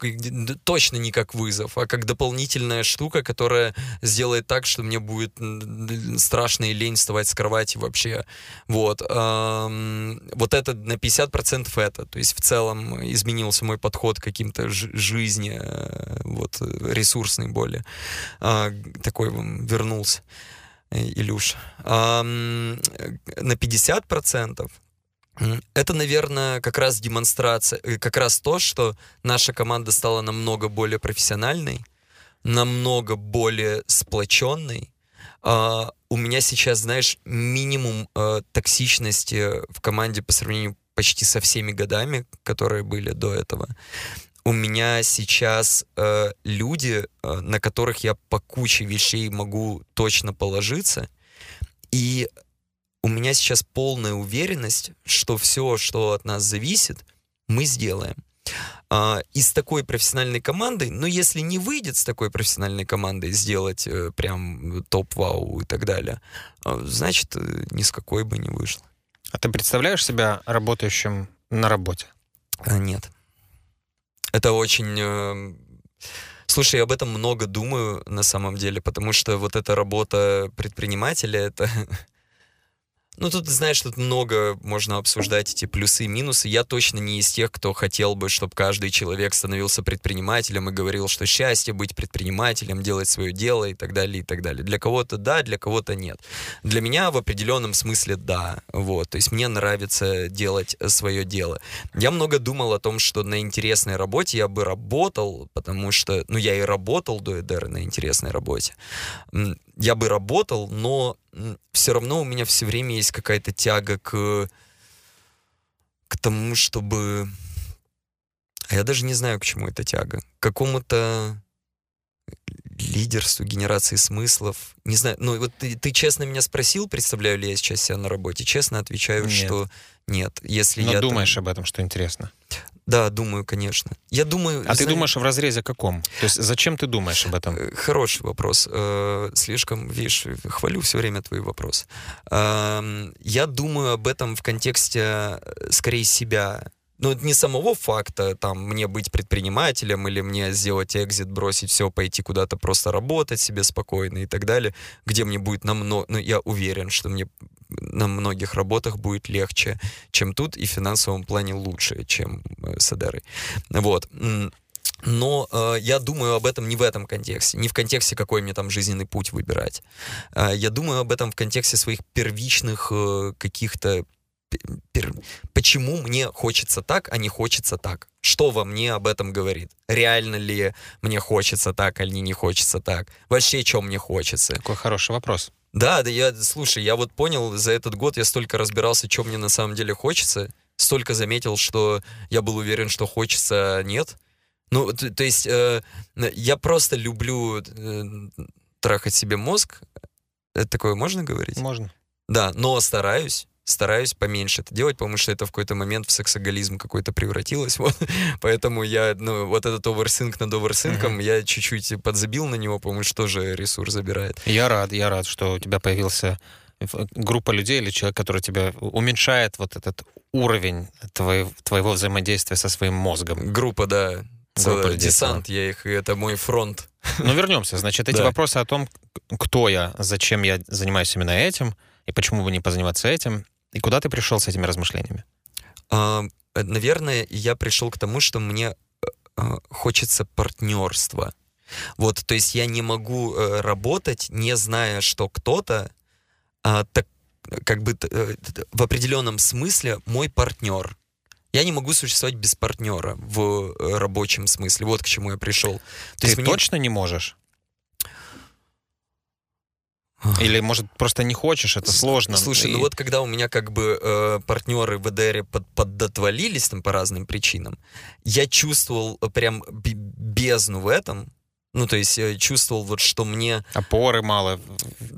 точно не как вызов, а как дополнительная штука, которая сделает так, что мне будет страшно и лень вставать с кровати вообще. Вот. Вот это на 50% это. То есть, в целом изменился мой подход к каким-то жизни, э, вот, э, ресурсной более. А, такой м, вернулся. э, Илюш. Ам, э, на 50% м, это, наверное, как раз демонстрация, э, как раз то, что наша команда стала намного более профессиональной, намного более сплоченной. А, у меня сейчас, знаешь, минимум э, токсичности в команде по сравнению почти со всеми годами, которые были до этого. У меня сейчас э, люди, э, на которых я по куче вещей могу точно положиться, и у меня сейчас полная уверенность, что все, что от нас зависит, мы сделаем. А, и с такой профессиональной командой, но если не выйдет с такой профессиональной командой сделать э, прям топ-вау и так далее, а, значит, э, ни с какой бы не вышло. А ты представляешь себя работающим на работе? А, нет. Это очень... э, Слушай, я об этом много думаю на самом деле, потому что вот эта работа предпринимателя, это... Ну, тут, знаешь, тут много можно обсуждать эти плюсы и минусы. Я точно не из тех, кто хотел бы, чтобы каждый человек становился предпринимателем и говорил, что счастье быть предпринимателем, делать свое дело и так далее, и так далее. Для кого-то да, для кого-то нет. Для меня в определенном смысле да. Вот. То есть мне нравится делать свое дело. Я много думал о том, что на интересной работе я бы работал, потому что, ну, я и работал до Эдера на интересной работе я бы работал, но все равно у меня все время есть какая-то тяга к, к тому, чтобы... А я даже не знаю, к чему эта тяга. К какому-то лидерству, генерации смыслов. Не знаю, ну вот ты, ты честно меня спросил, представляю ли я сейчас себя на работе. Честно отвечаю, нет. что нет. Если Но я думаешь там... об этом, что интересно. Да, думаю, конечно. Я думаю... А знаешь, ты думаешь в разрезе каком? То есть зачем ты думаешь об этом? Э, хороший вопрос. Э, слишком, видишь, хвалю все время твои вопросы. Эм, я думаю об этом в контексте э, скорее себя. Ну, не самого факта, там, мне быть предпринимателем или мне сделать экзит, бросить все, пойти куда-то просто работать себе спокойно и так далее, где мне будет намного... Ну, я уверен, что мне на многих работах будет легче, чем тут, и в финансовом плане лучше, чем э, с Эдерой. Вот. Но э, я думаю об этом не в этом контексте, не в контексте, какой мне там жизненный путь выбирать. Э, я думаю об этом в контексте своих первичных э, каких-то. Почему мне хочется так, а не хочется так. Что во мне об этом говорит? Реально ли мне хочется так, или не хочется так? Вообще, что мне хочется? Какой хороший вопрос. Да, да, я, слушай, я вот понял, за этот год я столько разбирался, что мне на самом деле хочется, столько заметил, что я был уверен, что хочется, а нет. Ну, то, то есть э, я просто люблю э, трахать себе мозг. Это такое можно говорить? Можно. Да, но стараюсь стараюсь поменьше это делать, потому что это в какой-то момент в сексоголизм какой-то превратилось. Вот. Поэтому я, ну, вот этот оверсинк над оверсинком, uh-huh. я чуть-чуть подзабил на него, потому что тоже ресурс забирает. Я рад, я рад, что у тебя появился группа людей или человек, который тебя уменьшает вот этот уровень твоего, твоего взаимодействия со своим мозгом. Группа, да. Группа людей, десант, я их, это мой фронт. Ну, вернемся. Значит, эти вопросы о том, кто я, зачем я занимаюсь именно этим, и почему бы не позаниматься этим, и куда ты пришел с этими размышлениями? А, наверное, я пришел к тому, что мне а, хочется партнерства. Вот, то есть я не могу работать, не зная, что кто-то а, так как бы э, в определенном смысле мой партнер. Я не могу существовать без партнера в рабочем смысле. Вот к чему я пришел. То Ты есть точно мне... не можешь? Или, может, просто не хочешь, это сложно. Слушай, и... ну вот когда у меня как бы э, партнеры в ЭДР под, подотвалились там по разным причинам, я чувствовал прям бездну в этом, ну, то есть я чувствовал вот, что мне... Опоры мало.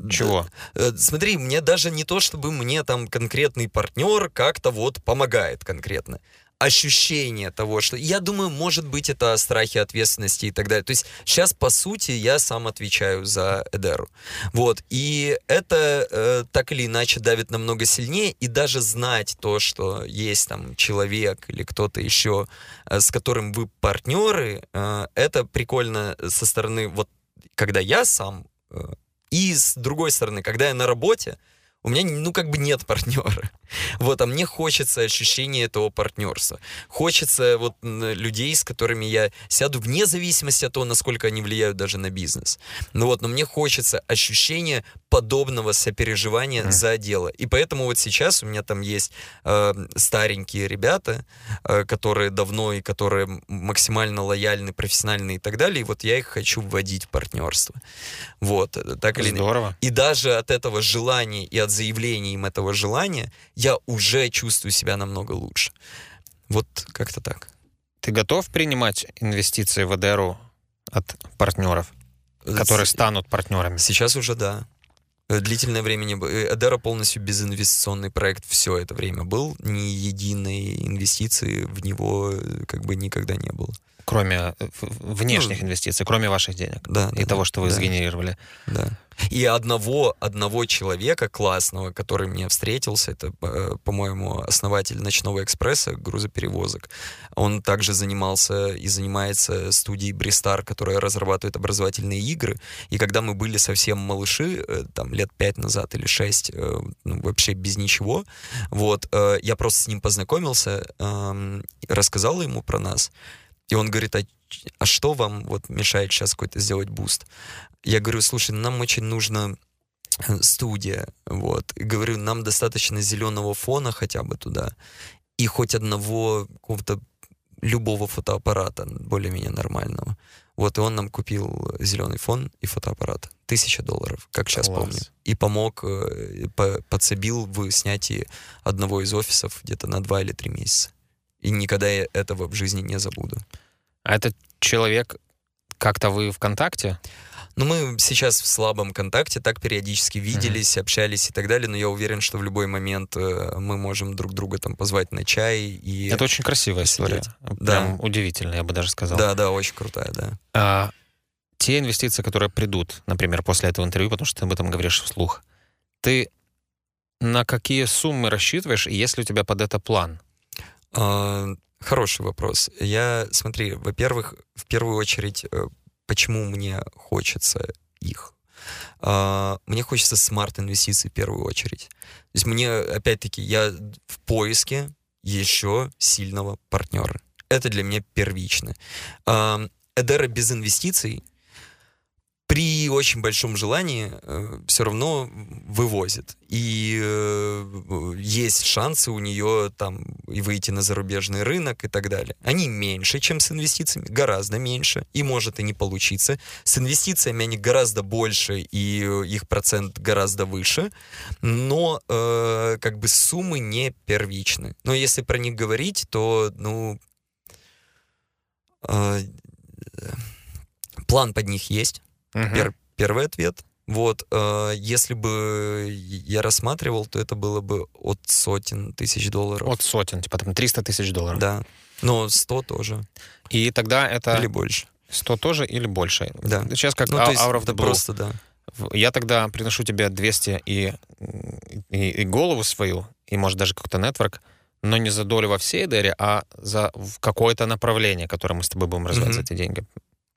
Чего? Э, смотри, мне даже не то, чтобы мне там конкретный партнер как-то вот помогает конкретно ощущение того, что... Я думаю, может быть, это страхи ответственности и так далее. То есть сейчас, по сути, я сам отвечаю за Эдеру. Вот. И это э, так или иначе давит намного сильнее. И даже знать то, что есть там человек или кто-то еще, э, с которым вы партнеры, э, это прикольно со стороны вот когда я сам, э, и с другой стороны, когда я на работе, у меня, ну, как бы нет партнера. Вот, а мне хочется ощущения этого партнерства. Хочется вот людей, с которыми я сяду вне зависимости от того, насколько они влияют даже на бизнес. Ну вот, но мне хочется ощущения подобного сопереживания mm. за дело. И поэтому вот сейчас у меня там есть э, старенькие ребята, э, которые давно и которые максимально лояльны, профессиональны и так далее. И вот я их хочу вводить в партнерство. Вот, э, так или Здорово. И даже от этого желания и от заявления им этого желания я уже чувствую себя намного лучше. Вот как-то так. Ты готов принимать инвестиции в Эдеру от партнеров, которые станут партнерами? Сейчас уже да. Э, длительное время не было. Эдера полностью безинвестиционный проект все это время был. Ни единой инвестиции в него э, как бы никогда не было. Кроме э, внешних Ну, инвестиций, кроме ваших денег Да, и да, того, что вы да. сгенерировали. Да. И одного, одного человека классного, который мне встретился, это, э, по-моему, основатель «Ночного экспресса», грузоперевозок. Он также занимался и занимается студией «Бристар», которая разрабатывает образовательные игры. И когда мы были совсем малыши, э, там, лет пять назад или шесть, ну, вообще без ничего, вот, я просто с ним познакомился, эм, рассказал ему про нас, и он говорит, а, а что вам вот мешает сейчас какой-то сделать буст? Я говорю, слушай, нам очень нужна э, студия, вот. И говорю, нам достаточно зеленого фона хотя бы туда и хоть одного какого-то любого фотоаппарата более-менее нормального. Вот, и он нам купил зеленый фон и фотоаппарат. Тысяча долларов, как сейчас Класс. помню. И помог, э, по- подсобил в снятии одного из офисов где-то на два или три месяца. И никогда я этого в жизни не забуду. А этот человек, как-то вы в контакте? Ну, мы сейчас в слабом контакте, так периодически виделись, общались и так далее, но я уверен, что в любой момент э, мы можем друг друга там позвать на чай и... Это очень красивая история. посидеть. Прям удивительная, я бы даже сказал. Да, да, очень крутая, да. А, те инвестиции, которые придут, например, после этого интервью, потому что ты об этом говоришь вслух, ты на какие суммы рассчитываешь, и есть ли у тебя под это план? А, Хороший вопрос. Я, смотри, во-первых, в первую очередь, э, почему мне хочется их? А, Мне хочется смарт-инвестиций в первую очередь. То есть мне, опять-таки, я в поиске еще сильного партнера. Это для меня первично. Эдера без инвестиций при очень большом желании все равно вывозит. И э, есть шансы у нее там и выйти на зарубежный рынок и так далее. Они меньше, чем с инвестициями, гораздо меньше, и может и не получиться. С инвестициями они гораздо больше, и э, их процент гораздо выше, но э, как бы суммы не первичны. Но если про них говорить, то, ну, э, план под них есть. Мгм. Пер- первый ответ. Вот, э, если бы я рассматривал, то это было бы от сотен тысяч долларов. От сотен, типа там 300 тысяч долларов. Да. Но 100 тоже. И тогда это Или больше. 100 тоже или больше? Да. Сейчас как Ну, out то есть out of the blue. просто, да. Я тогда приношу тебе 200 и, и, и голову свою, и, может, даже какой-то нетворк, но не за долю во всей Эдере, а за какое-то направление, которое мы с тобой будем развивать за Мгм. эти деньги.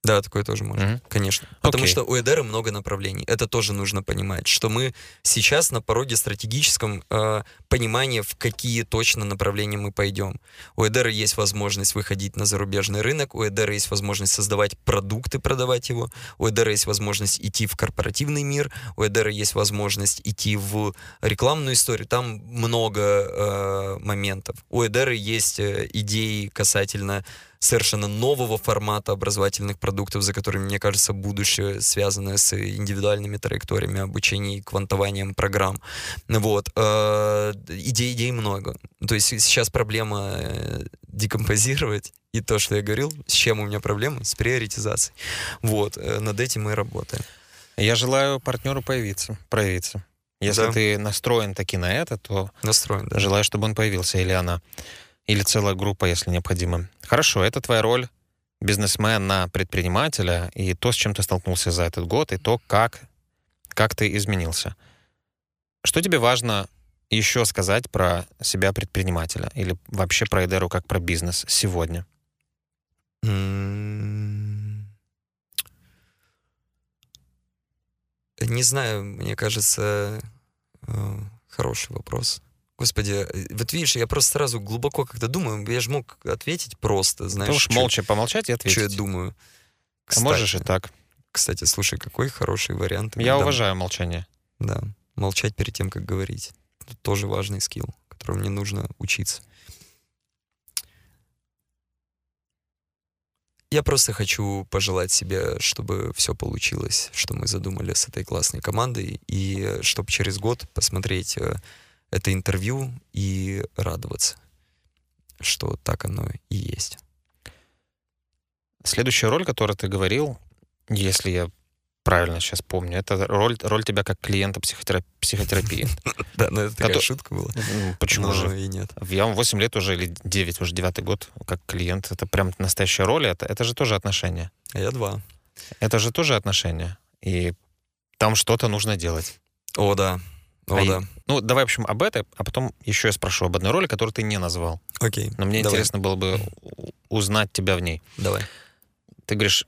Да, такое тоже можно. Мгм. Конечно. Потому Окей. что у Эдера много направлений. Это тоже нужно понимать, что мы сейчас на пороге стратегическом э, понимания, в какие точно направления мы пойдем. У Эдера есть возможность выходить на зарубежный рынок, у Эдера есть возможность создавать продукты, продавать его, у Эдера есть возможность идти в корпоративный мир, у Эдера есть возможность идти в рекламную историю. Там много э, моментов. У Эдера есть э, идеи касательно совершенно нового формата образовательных продуктов, за которыми, мне кажется, будущее связано с индивидуальными траекториями обучения и квантованием программ. Вот. Э, Идей, идей много. То есть сейчас проблема э, декомпозировать и то, что я говорил, с чем у меня проблема? С приоритизацией. Вот. Э, Над этим мы работаем. Я желаю партнеру появиться, проявиться. Если Да. ты настроен таки на это, то Настроен, да. желаю, чтобы он появился, или она, или целая группа, если необходимо. Хорошо, это твоя роль бизнесмена, предпринимателя, и то, с чем ты столкнулся за этот год, и то, как, как ты изменился. Что тебе важно еще сказать про себя предпринимателя или вообще про Эдеру как про бизнес сегодня? Не знаю, мне кажется, э, хороший вопрос. Господи, э, вот видишь, я просто сразу глубоко как-то думаю, я же мог ответить просто, знаешь, Ты уж чё- молча помолчать и чё я ответить. думаю. А можешь и Кстати, так. Кстати, слушай, какой хороший вариант. Я иногда. уважаю молчание. Да, молчать перед тем, как говорить. Это тоже важный скилл, которому мне нужно учиться. Я просто хочу пожелать себе, чтобы все получилось, что мы задумали с этой классной командой, и чтобы через год посмотреть э, это интервью и радоваться, что так оно и есть. Следующая роль, которую ты говорил, если я правильно сейчас помню, это роль, роль тебя как клиента психотера- психотерапии. Да, но это такая Кото- шутка была. Ну, Почему Но же? и нет. Я 8 лет уже, или 9, уже 9 год, как клиент. Это прям настоящая роль, это, это же тоже отношения. А я два. Это же тоже отношения. И там что-то нужно делать. О, да. О, А и- да. Ну, давай, в общем, об этой, а потом еще я спрошу об одной роли, которую ты не назвал. Окей. Но мне Давай. интересно было бы узнать тебя в ней. Давай. Ты говоришь,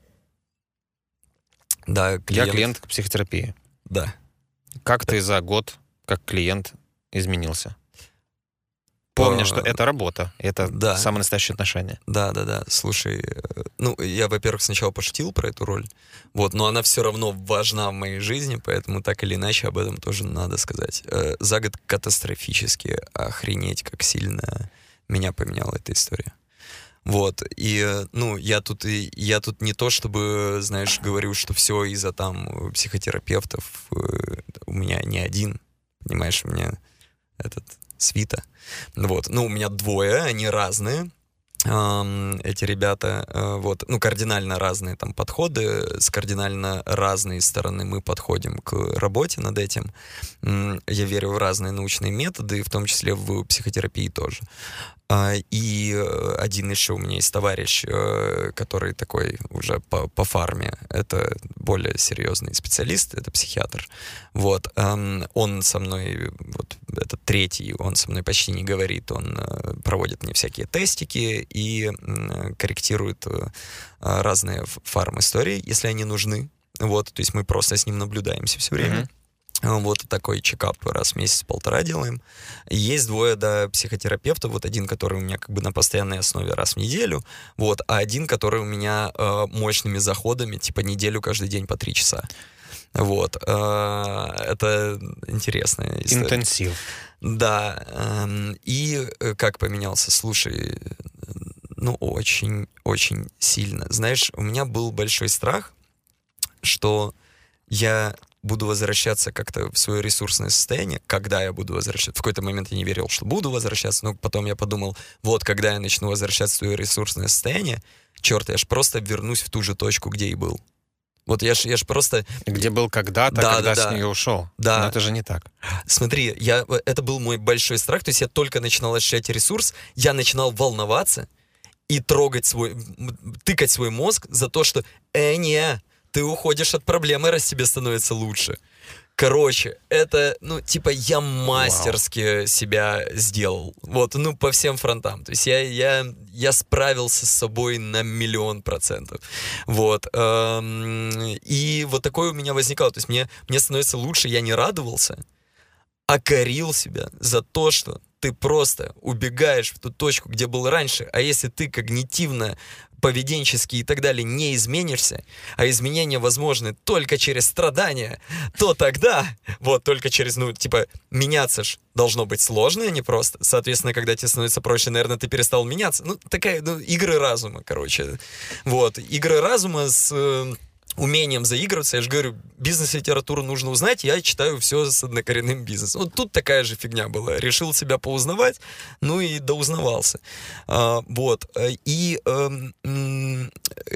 Да, я клиент. клиент психотерапии. Да. Как ты за год, как клиент, изменился? Помни, А, что это работа, это да. самые настоящие отношения. Да, да, да. Слушай, э, ну, я, во-первых, сначала пошутил про эту роль, вот, но она все равно важна в моей жизни, поэтому так или иначе об этом тоже надо сказать. Э, За год катастрофически охренеть, как сильно меня поменяла эта история. Вот, и, э, ну, я тут, и, я тут не то, чтобы, знаешь, говорю, что все из-за там психотерапевтов, у меня не один, понимаешь, у меня этот свита. Вот, ну, у меня двое, они разные, эти ребята, э, вот, ну, кардинально разные там подходы, с кардинально разной стороны мы подходим к работе над этим. Я верю в разные научные методы, в том числе в психотерапии тоже. А, И э, один еще у меня есть товарищ, э, который такой уже по, по фарме, это более серьезный специалист, это психиатр. Вот, он со мной, вот этот третий, он со мной почти не говорит, он э, проводит мне всякие тестики и корректирует разные фарм-истории, если они нужны. Вот, то есть мы просто с ним наблюдаемся все время. Мгм. А, Вот такой чекап раз в месяц-полтора делаем. Есть двое, да, психотерапевтов. Вот один, который у меня как бы на постоянной основе раз в неделю, вот, а один, который у меня э, мощными заходами, типа неделю каждый день по три часа. Вот. э, это интересная история. Интенсив. Да. эм, И э, как поменялся? Слушай, э, ну, очень, очень сильно. Знаешь, у меня был большой страх, что я буду возвращаться как-то в свое ресурсное состояние, когда я буду возвращаться. В какой-то момент я не верил, что буду возвращаться, но потом я подумал, вот когда я начну возвращаться в свое ресурсное состояние, черт, я ж просто вернусь в ту же точку, где и был. Вот я ж, я ж просто Где был когда-то, Да, когда да, с да. нее ушел. Да. Но это же не так. Смотри, я, это был мой большой страх, то есть я только начинал ощущать ресурс, я начинал волноваться и трогать свой, тыкать свой мозг за то, что «э, не, ты уходишь от проблемы, раз тебе становится лучше». Короче, это, ну, типа, я мастерски себя сделал. Вот, ну, по всем фронтам. То есть я, я, я справился с собой на миллион процентов. Вот. эм, И вот такое у меня возникало. То есть мне, мне становится лучше, я не радовался, а корил себя за то, что ты просто убегаешь в ту точку, где был раньше. А если ты когнитивно, поведенчески и так далее не изменишься, а изменения возможны только через страдания, то тогда, вот только через, ну, типа, меняться ж должно быть сложно, а не просто. Соответственно, когда тебе становится проще, наверное, ты перестал меняться. Ну, такая, ну, игры разума, короче. Вот, игры разума с... э, умением заигрываться. Я же говорю, бизнес-литературу нужно узнать, я читаю все с однокоренным бизнесом. Вот тут такая же фигня была. Решил себя поузнавать, ну и доузнавался. А, вот. э, И, м,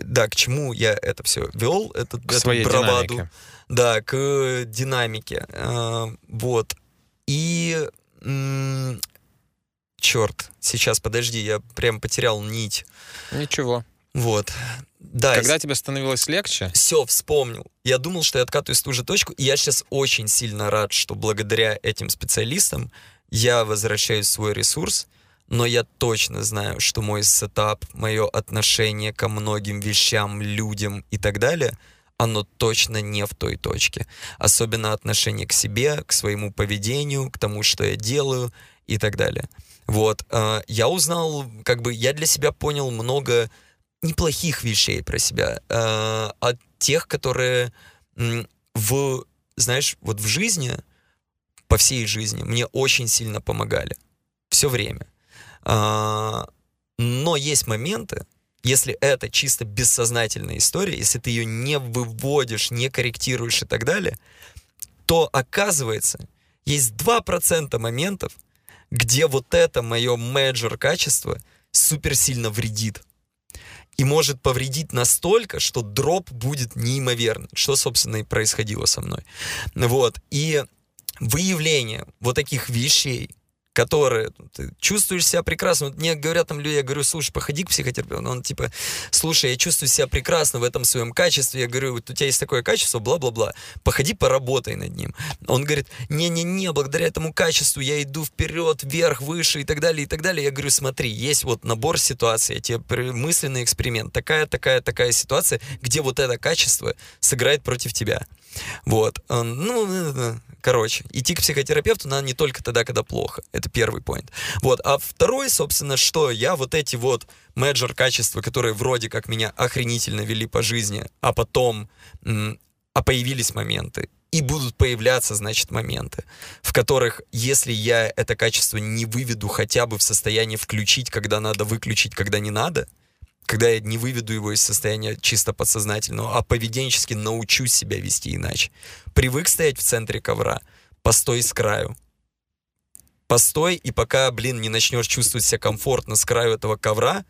да, к чему я это все вел, этот, К эту своей браваду. динамике. Да, к динамике. А, вот. И... м, черт, сейчас, подожди, я прям потерял нить. Ничего. Вот. Да, Когда тебе становилось легче, все, вспомнил. Я думал, что я откатываюсь в ту же точку, и я сейчас очень сильно рад, что благодаря этим специалистам я возвращаюсь в свой ресурс, но я точно знаю, что мой сетап, мое отношение ко многим вещам, людям и так далее, оно точно не в той точке. Особенно отношение к себе, к своему поведению, к тому, что я делаю и так далее. Вот. э, Я узнал, как бы, я для себя понял много неплохих вещей про себя, э, от тех, которые в, знаешь, вот в жизни, по всей жизни, мне очень сильно помогали. Все время. А, но есть моменты, если это чисто бессознательная история, если ты ее не выводишь, не корректируешь и так далее, то оказывается, есть 2% моментов, где вот это мое менеджер качество супер сильно вредит. И может повредить настолько, что дроп будет неимоверный, что, собственно, и происходило со мной. Вот, и выявление вот таких вещей, которые ты чувствуешь себя прекрасно. Вот мне говорят там люди, я говорю, слушай, походи к психотерапевту. Он типа, слушай, я чувствую себя прекрасно в этом своем качестве. Я говорю, вот у тебя есть такое качество, бла-бла-бла. Походи, поработай над ним. Он говорит, не-не-не, благодаря этому качеству я иду вперед, вверх, выше и так далее, и так далее. Я говорю, смотри, есть вот набор ситуаций, я тебе мысленный эксперимент. Такая, такая, такая ситуация, где вот это качество сыграет против тебя. Вот. Ну, э, э, короче, идти к психотерапевту надо не только тогда, когда плохо. Это первый поинт. Вот. А второй, собственно, что я вот эти вот менеджер качества, которые вроде как меня охренительно вели по жизни, а потом, а появились моменты, и будут появляться, значит, моменты, в которых, если я это качество не выведу хотя бы в состояние включить, когда надо выключить, когда не надо, когда я не выведу его из состояния чисто подсознательного, а поведенчески научусь себя вести иначе. Привык стоять в центре ковра, постой с краю. Постой, и пока, блин, не начнешь чувствовать себя комфортно с краю этого ковра,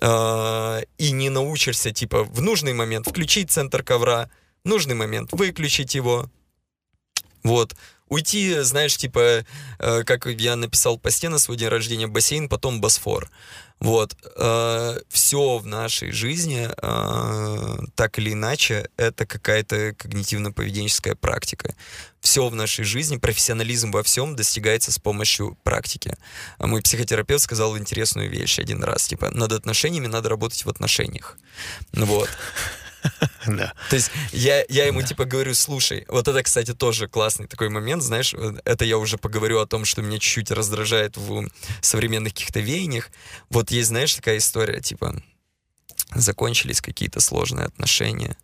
э, и не научишься, типа, в нужный момент включить центр ковра, в нужный момент выключить его. Вот. Уйти, знаешь, типа, э, как я написал по стене свой день рождения, бассейн, потом Босфор. Вот. Э, все в нашей жизни, э, так или иначе, это какая-то когнитивно-поведенческая практика. Все в нашей жизни, профессионализм во всем достигается с помощью практики. А мой психотерапевт сказал интересную вещь один раз, типа, над отношениями надо работать в отношениях. Вот. Да. То есть я, я ему да. типа говорю, слушай, вот это, кстати, тоже классный такой момент, знаешь, это я уже поговорю о том, что меня чуть-чуть раздражает в современных каких-то веяниях. Вот есть, знаешь, такая история, типа, закончились какие-то сложные отношения,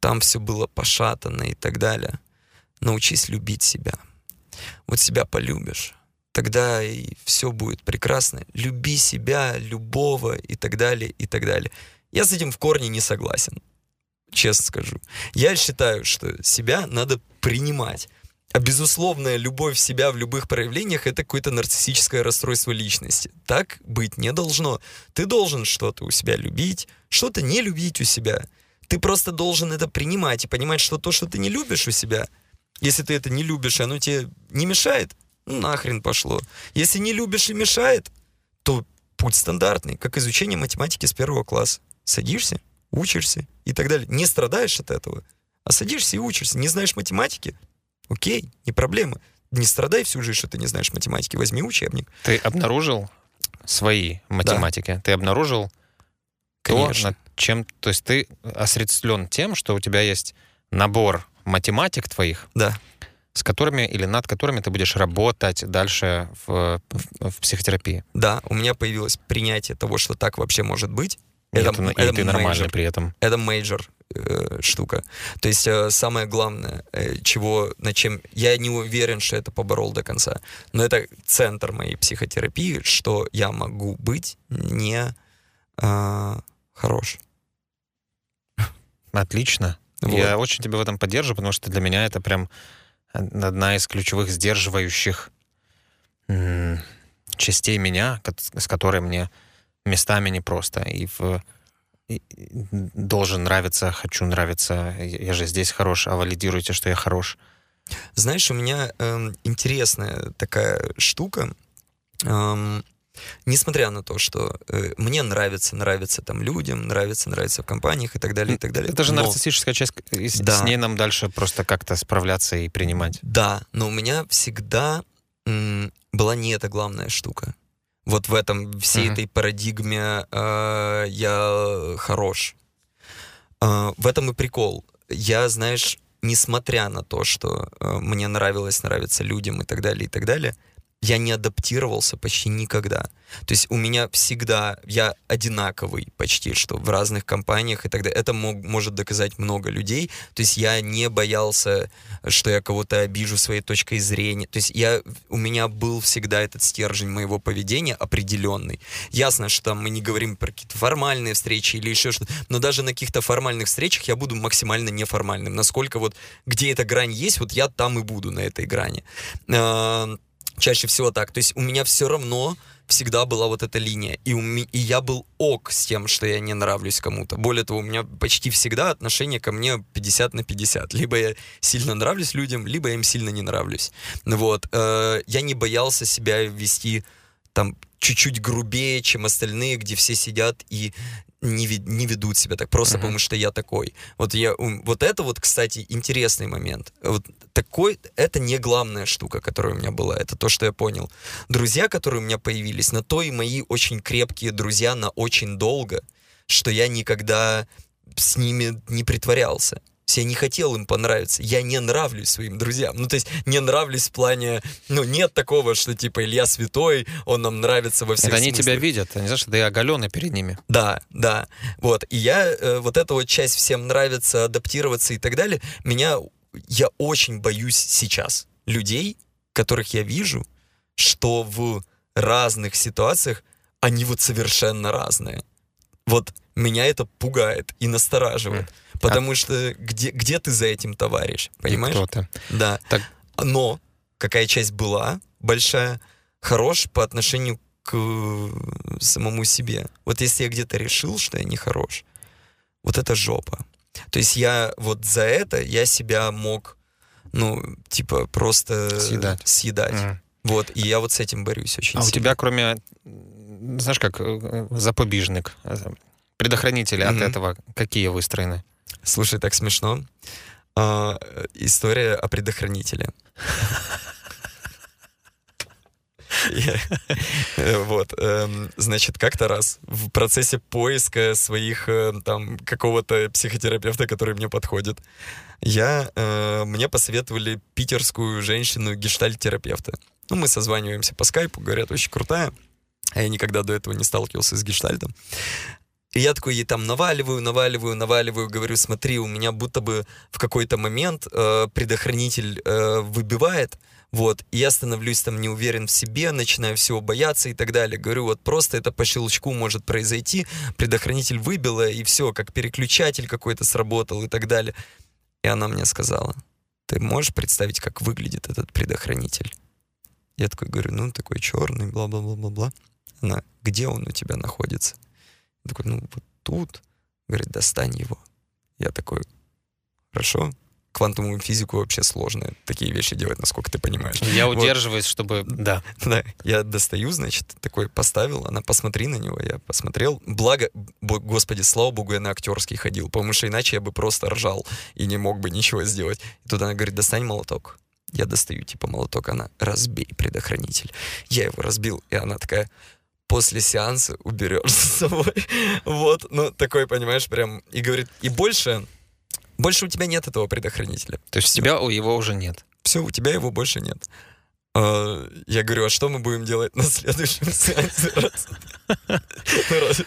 там все было пошатано и так далее. Научись любить себя. Вот себя полюбишь, тогда и все будет прекрасно. Люби себя, любого и так далее, и так далее. Я с этим в корне не согласен честно скажу. Я считаю, что себя надо принимать. А безусловная любовь себя в любых проявлениях это какое-то нарциссическое расстройство личности. Так быть не должно. Ты должен что-то у себя любить, что-то не любить у себя. Ты просто должен это принимать и понимать, что то, что ты не любишь у себя, если ты это не любишь, оно тебе не мешает, ну нахрен пошло. Если не любишь и мешает, то путь стандартный, как изучение математики с первого класса. Садишься, учишься и так далее. Не страдаешь от этого, а садишься и учишься. Не знаешь математики? Окей, не проблема. Не страдай всю жизнь, что ты не знаешь математики. Возьми учебник. Ты обнаружил свои математики? Да. Ты обнаружил Конечно. то, над чем... То есть ты осведомлен тем, что у тебя есть набор тематик твоих, да. с которыми или над которыми ты будешь работать дальше в, в, в психотерапии. Да, у меня появилось принятие того, что так вообще может быть. Это, это, это и ты нормальный при этом. Это major э, штука. То есть э, самое главное, э, чего, над чем я не уверен, что это поборол до конца, но это центр моей психотерапии, что я могу быть не э, хорош. Отлично. Вот. Я очень тебя в этом поддерживаю, потому что для меня это прям одна из ключевых сдерживающих частей меня, с которой мне местами непросто. И в и должен нравиться, хочу нравиться, я же здесь хорош, а валидируйте, что я хорош. Знаешь, у меня э, интересная такая штука. Эм, несмотря на то, что э, мне нравится, нравится там людям, нравится, нравится в компаниях и так далее, и так далее. Это же но... нарциссическая часть, и да. с ней нам дальше просто как-то справляться и принимать. Да, но у меня всегда м, была не эта главная штука вот в этом, всей mm-hmm. этой парадигме э, я хорош. Э, в этом и прикол. Я, знаешь, несмотря на то, что э, мне нравилось нравиться людям и так далее, и так далее, я не адаптировался почти никогда. То есть у меня всегда, я одинаковый почти, что в разных компаниях и так далее. Это мог, может доказать много людей. То есть я не боялся, что я кого-то обижу своей точкой зрения. То есть я, у меня был всегда этот стержень моего поведения определенный. Ясно, что мы не говорим про какие-то формальные встречи или еще что-то, но даже на каких-то формальных встречах я буду максимально неформальным. Насколько вот, где эта грань есть, вот я там и буду на этой грани Чаще всего так. То есть у меня все равно всегда была вот эта линия. И, у ми- и я был ок с тем, что я не нравлюсь кому-то. Более того, у меня почти всегда отношение ко мне 50 на 50. Либо я сильно нравлюсь людям, либо я им сильно не нравлюсь. Вот. Э, я не боялся себя вести там чуть-чуть грубее, чем остальные, где все сидят и не, не ведут себя так, просто uh-huh. потому что я такой. Вот, я, вот это вот, кстати, интересный момент. Вот такой, это не главная штука, которая у меня была, это то, что я понял. Друзья, которые у меня появились, на то и мои очень крепкие друзья на очень долго, что я никогда с ними не притворялся я не хотел им понравиться. Я не нравлюсь своим друзьям. Ну, то есть не нравлюсь в плане... Ну, нет такого, что типа Илья святой, он нам нравится во всех Это они тебя видят, они знаешь, ты оголенный перед ними. Да, да. Вот. И я, э, вот эта вот часть всем нравится, адаптироваться и так далее, меня... Я очень боюсь сейчас людей, которых я вижу, что в разных ситуациях они вот совершенно разные. Вот меня это пугает и настораживает. Mm. Потому а... что где, где ты за этим товарищ, понимаешь? И кто ты. Да. Так... Но какая часть была большая, хорош по отношению к самому себе. Вот если я где-то решил, что я не хорош, вот это жопа. То есть я вот за это я себя мог, ну, типа, просто съедать. съедать. Mm. Вот, и я вот с этим борюсь очень а сильно. у тебя, кроме, знаешь, как э, запобежник, э, предохранители mm-hmm. от этого, какие выстроены? Слушай, так смешно. А, история о предохранителе. Вот, эм, значит, как-то раз в процессе поиска своих э, там какого-то психотерапевта, который мне подходит, я э, мне посоветовали питерскую женщину гештальт-терапевта. Ну, мы созваниваемся по скайпу, говорят, очень крутая. А я никогда до этого не сталкивался с гештальтом. И я такой ей там наваливаю, наваливаю, наваливаю, говорю, смотри, у меня будто бы в какой-то момент э, предохранитель э, выбивает, вот, и я становлюсь там не уверен в себе, начинаю всего бояться и так далее. Говорю, вот просто это по щелчку может произойти, предохранитель выбило, и все, как переключатель какой-то сработал и так далее. И она мне сказала, ты можешь представить, как выглядит этот предохранитель? Я такой говорю, ну, такой черный, бла-бла-бла-бла-бла. Она, где он у тебя находится? Такой, ну, вот тут. Говорит, достань его. Я такой, хорошо. Квантовую физику вообще сложно такие вещи делать, насколько ты понимаешь. Я вот. удерживаюсь, чтобы... Да. Да, я достаю, значит, такой поставил, она, посмотри на него, я посмотрел. Благо, господи, слава богу, я на актерский ходил, потому что иначе я бы просто ржал и не мог бы ничего сделать. И тут она говорит, достань молоток. Я достаю, типа, молоток, она, разбей предохранитель. Я его разбил, и она такая, после сеанса уберешь с собой. вот, ну, такой, понимаешь, прям, и говорит, и больше, больше у тебя нет этого предохранителя. То есть у тебя у его уже нет? Все, у тебя его больше нет. А, я говорю, а что мы будем делать на следующем сеансе?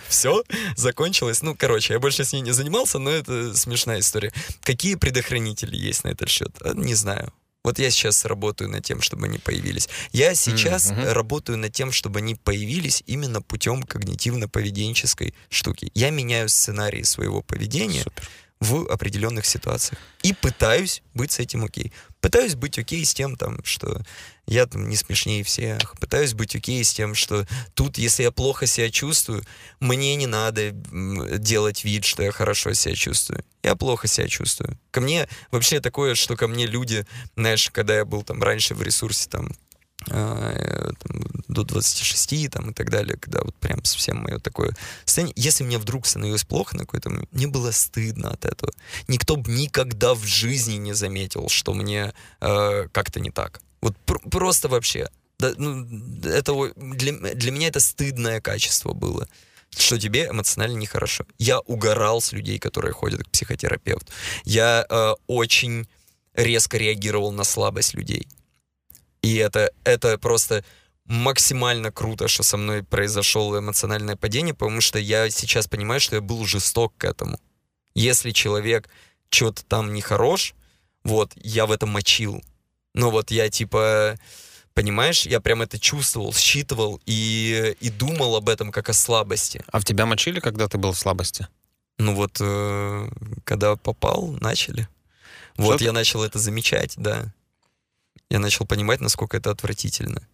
Все, закончилось. Ну, короче, я больше с ней не занимался, но это смешная история. Какие предохранители есть на этот счет? А, не знаю. Вот я сейчас работаю над тем, чтобы они появились. Я сейчас mm-hmm. работаю над тем, чтобы они появились именно путем когнитивно-поведенческой штуки. Я меняю сценарии своего поведения Супер. В определенных ситуациях. И пытаюсь быть с этим окей. Пытаюсь быть окей с тем, там, что я там не смешнее всех. Пытаюсь быть окей с тем, что тут, если я плохо себя чувствую, мне не надо делать вид, что я хорошо себя чувствую. Я плохо себя чувствую. Ко мне вообще такое, что ко мне люди, знаешь, когда я был там раньше в ресурсе, там, там, до 26 там, и так далее, когда вот прям совсем мое такое состояние. Если мне вдруг становилось плохо на какой-то мне было стыдно от этого. Никто бы никогда в жизни не заметил, что мне э, как-то не так. Вот пр- просто вообще. Да, ну, это, для, для меня это стыдное качество было что тебе эмоционально нехорошо. Я угорал с людей, которые ходят к психотерапевту. Я э, очень резко реагировал на слабость людей. И это, это просто максимально круто, что со мной произошло эмоциональное падение, потому что я сейчас понимаю, что я был жесток к этому. Если человек что-то там не хорош, вот, я в этом мочил. Но вот я типа Понимаешь, я прям это чувствовал, считывал и, и думал об этом как о слабости. А в тебя мочили, когда ты был в слабости? Ну вот, э, когда попал, начали. Вот Что я начал это замечать, да. Я начал понимать, насколько это отвратительно.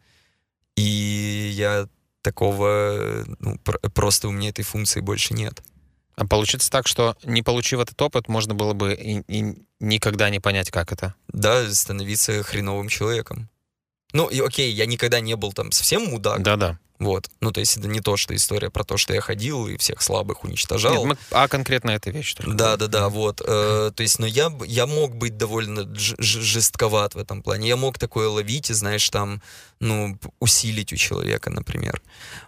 И я такого, ну, просто у меня этой функции больше нет. А получится так, что не получив этот опыт, можно было бы и, и никогда не понять, как это. Да, становиться хреновым человеком. Ну, и окей, я никогда не был там совсем мудак. Да-да. Вот. Ну, то есть это не то, что история про то, что я ходил и всех слабых уничтожал. Нет, мы, а конкретно эта вещь. Только. Да, да, да, вот. Э, то есть, но я, я мог быть довольно жестковат в этом плане. Я мог такое ловить и, знаешь, там, ну, усилить у человека, например.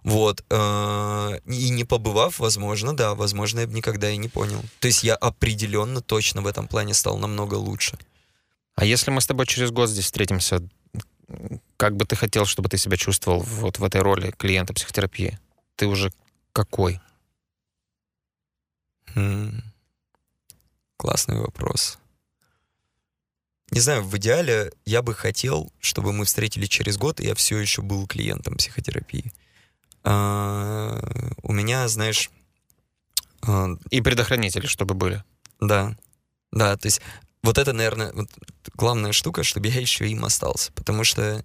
Вот. Э, и не побывав, возможно, да, возможно, я бы никогда и не понял. То есть я определенно точно в этом плане стал намного лучше. А если мы с тобой через год здесь встретимся, как бы ты хотел, чтобы ты себя чувствовал вот в этой роли клиента психотерапии? Ты уже какой? Хм. Классный вопрос. Не знаю, в идеале я бы хотел, чтобы мы встретились через год, и я все еще был клиентом психотерапии. А, у меня, знаешь... А, и предохранители, чтобы были. Да. Да, то есть вот это, наверное, вот главная штука, чтобы я еще им остался. Потому что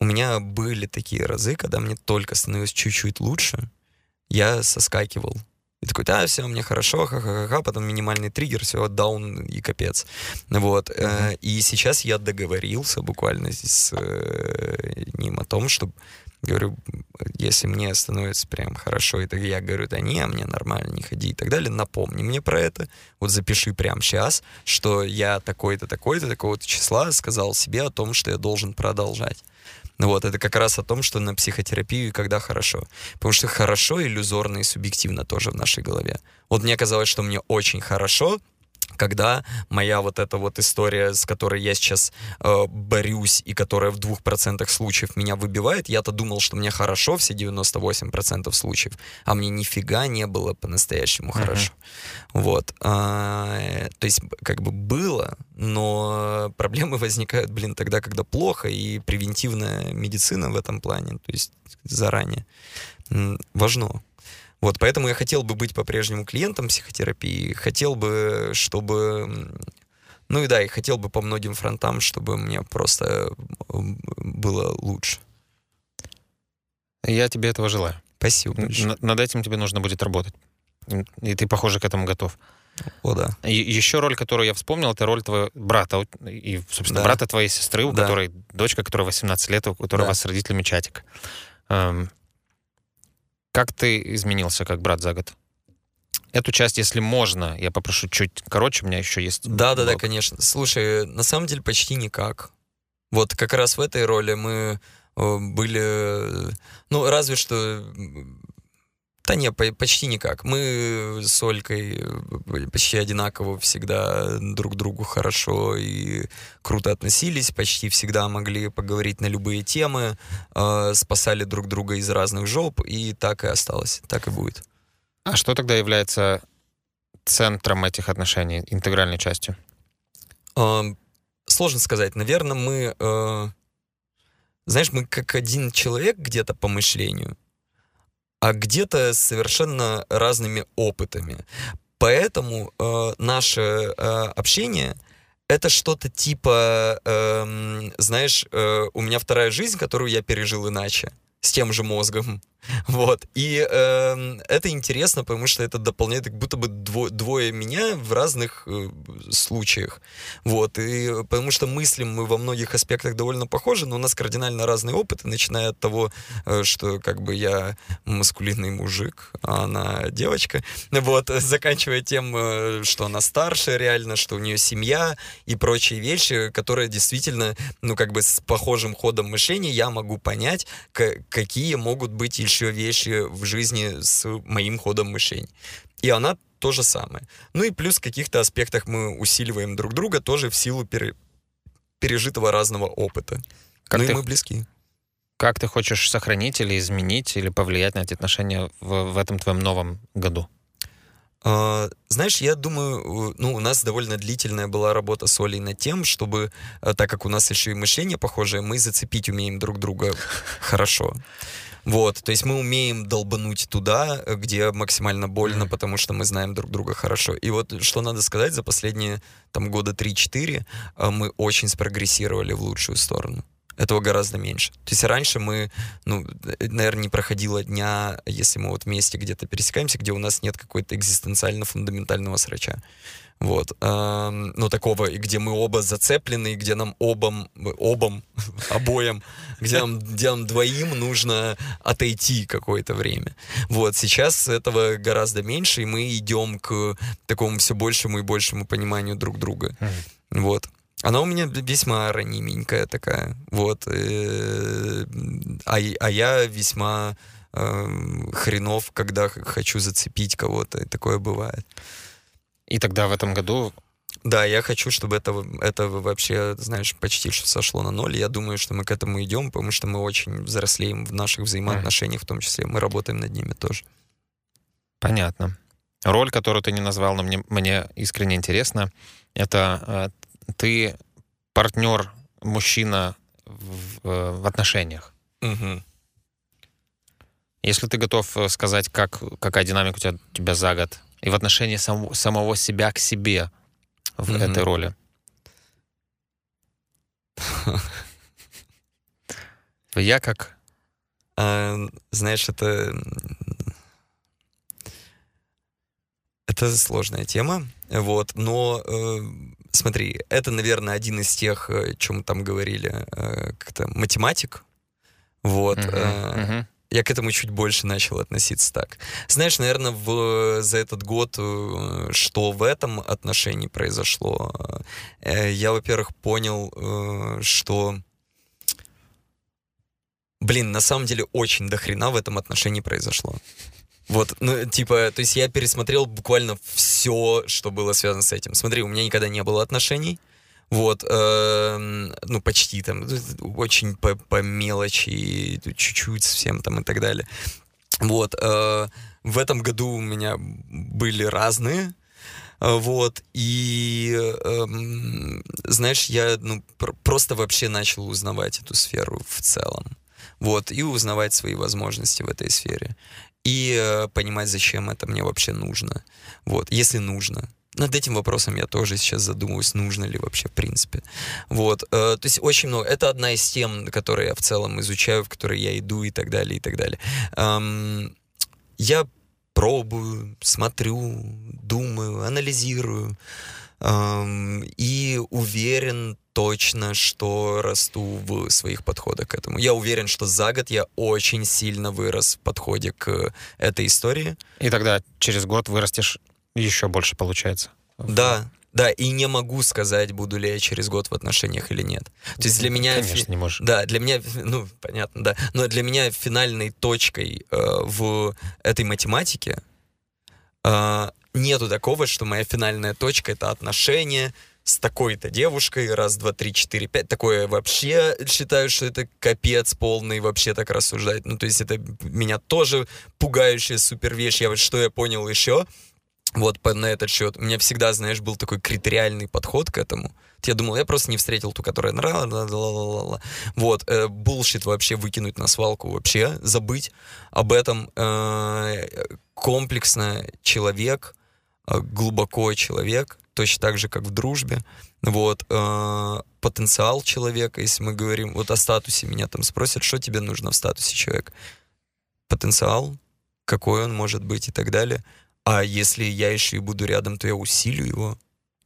у меня были такие разы, когда мне только становилось чуть-чуть лучше, я соскакивал. И такой, да, все, мне хорошо, ха-ха-ха, потом минимальный триггер, все, даун и капец. Вот. Mm-hmm. И сейчас я договорился буквально с э, ним о том, чтобы Говорю, если мне становится прям хорошо, и тогда я говорю, да не, мне нормально, не ходи и так далее, напомни мне про это, вот запиши прямо сейчас, что я такой-то, такой-то, такого-то числа сказал себе о том, что я должен продолжать. Вот, это как раз о том, что на психотерапию когда хорошо. Потому что хорошо иллюзорно и субъективно тоже в нашей голове. Вот мне казалось, что мне очень хорошо, когда моя вот эта вот история, с которой я сейчас э, борюсь и которая в двух процентах случаев меня выбивает, я-то думал, что мне хорошо все 98% случаев, а мне нифига не было по-настоящему uh-huh. хорошо. Вот. А, то есть как бы было, но проблемы возникают, блин, тогда, когда плохо, и превентивная медицина в этом плане, то есть заранее, важно. Вот, поэтому я хотел бы быть по-прежнему клиентом психотерапии, хотел бы, чтобы... Ну и да, и хотел бы по многим фронтам, чтобы мне просто было лучше. Я тебе этого желаю. Спасибо большое. Над этим тебе нужно будет работать. И ты, похоже, к этому готов. О, да. И еще роль, которую я вспомнил, это роль твоего брата. И, собственно, да. брата твоей сестры, у да. которой дочка, которая 18 лет, у которой да. у вас с родителями чатик. Эм, как ты изменился как брат за год? Эту часть, если можно, я попрошу чуть короче, у меня еще есть. Да, да, да, конечно. Слушай, на самом деле почти никак. Вот как раз в этой роли мы э, были, ну, разве что да не, почти никак. Мы с Олькой э, почти одинаково всегда друг другу хорошо и круто относились, почти всегда могли поговорить на любые темы, э, спасали друг друга из разных жоп, и так и осталось, так и будет. А что тогда является центром этих отношений, интегральной частью? Э, сложно сказать. Наверное, мы... Э, знаешь, мы как один человек где-то по мышлению — а где-то совершенно разными опытами. Поэтому э, наше э, общение это что-то типа, э, знаешь, э, у меня вторая жизнь, которую я пережил иначе с тем же мозгом. Вот. И э, это интересно, потому что это дополняет как будто бы дво, двое меня в разных э, случаях. Вот. И потому что мыслим мы во многих аспектах довольно похожи, но у нас кардинально разные опыты, начиная от того, э, что как бы я маскулинный мужик, а она девочка. Вот. Заканчивая тем, э, что она старше реально, что у нее семья и прочие вещи, которые действительно, ну, как бы с похожим ходом мышления я могу понять, какие могут быть еще вещи в жизни с моим ходом мышления. И она то же самое. Ну и плюс в каких-то аспектах мы усиливаем друг друга тоже в силу пере... пережитого разного опыта. Как ну ты... и мы близки. Как ты хочешь сохранить или изменить, или повлиять на эти отношения в, в этом твоем новом году? Uh, знаешь, я думаю, ну, у нас довольно длительная была работа с Олей над тем, чтобы, э, так как у нас еще и мышление похожее, мы зацепить умеем друг друга хорошо. Вот, то есть мы умеем долбануть туда, где максимально больно, потому что мы знаем друг друга хорошо. И вот что надо сказать, за последние там года 3-4 э, мы очень спрогрессировали в лучшую сторону. Этого гораздо меньше. То есть раньше мы, ну, наверное, не проходило дня, если мы вот вместе где-то пересекаемся, где у нас нет какой-то экзистенциально-фундаментального срача. Вот. Ну, такого, где мы оба зацеплены, где нам обом, обом, обоим, где нам, где нам двоим нужно отойти какое-то время. Вот. Сейчас этого гораздо меньше, и мы идем к такому все большему и большему пониманию друг друга. Вот. Она у меня весьма ранименькая такая, вот. Э, а, а я весьма э, хренов, когда хочу зацепить кого-то, и такое бывает. И тогда в этом году... Да, я хочу, чтобы это, это вообще, знаешь, почти что сошло на ноль. Я думаю, что мы к этому идем, потому что мы очень взрослеем в наших взаимоотношениях, в том числе. Мы работаем над ними тоже. Понятно. Роль, которую ты не назвал, но мне, мне искренне интересно, это э, ты партнер, мужчина в, э, в отношениях. Угу. Если ты готов э, сказать, как, какая динамика у тебя, у тебя за год, и в отношении сам, самого себя к себе в mm-hmm. этой роли. Я как? А, знаешь, это... Это сложная тема, вот, но э, смотри, это, наверное, один из тех, о чем мы там говорили, э, как-то математик, вот, uh-huh, э, uh-huh я к этому чуть больше начал относиться так. Знаешь, наверное, в, за этот год, э, что в этом отношении произошло, э, я, во-первых, понял, э, что Блин, на самом деле очень дохрена в этом отношении произошло. Вот, ну, типа, то есть я пересмотрел буквально все, что было связано с этим. Смотри, у меня никогда не было отношений. Вот, э, ну, почти там, очень по, по мелочи, чуть-чуть совсем там и так далее. Вот, э, в этом году у меня были разные, вот, и, э, знаешь, я ну, пр- просто вообще начал узнавать эту сферу в целом, вот, и узнавать свои возможности в этой сфере, и э, понимать, зачем это мне вообще нужно, вот, если нужно, над этим вопросом я тоже сейчас задумываюсь, нужно ли вообще в принципе. Вот, э, то есть очень много. Это одна из тем, которые я в целом изучаю, в которые я иду и так далее, и так далее. Эм, я пробую, смотрю, думаю, анализирую эм, и уверен точно, что расту в своих подходах к этому. Я уверен, что за год я очень сильно вырос в подходе к этой истории. И тогда через год вырастешь еще больше получается. Да, да, и не могу сказать, буду ли я через год в отношениях или нет. То есть для меня... Конечно, фи... не можешь. Да, для меня, ну, понятно, да. Но для меня финальной точкой э, в этой математике э, нету такого, что моя финальная точка — это отношения с такой-то девушкой, раз, два, три, четыре, пять. Такое вообще считаю, что это капец полный вообще так рассуждать. Ну, то есть это меня тоже пугающая супер вещь. Я вот что я понял еще — вот на этот счет. У меня всегда, знаешь, был такой критериальный подход к этому. Я думал, я просто не встретил ту, которая нравилась. Вот, э, булшит вообще выкинуть на свалку, вообще забыть об этом. Э, комплексно человек, э, глубоко человек, точно так же, как в дружбе. Вот, э, потенциал человека, если мы говорим, вот о статусе меня там спросят, что тебе нужно в статусе человека. Потенциал, какой он может быть и так далее. А если я еще и буду рядом, то я усилю его.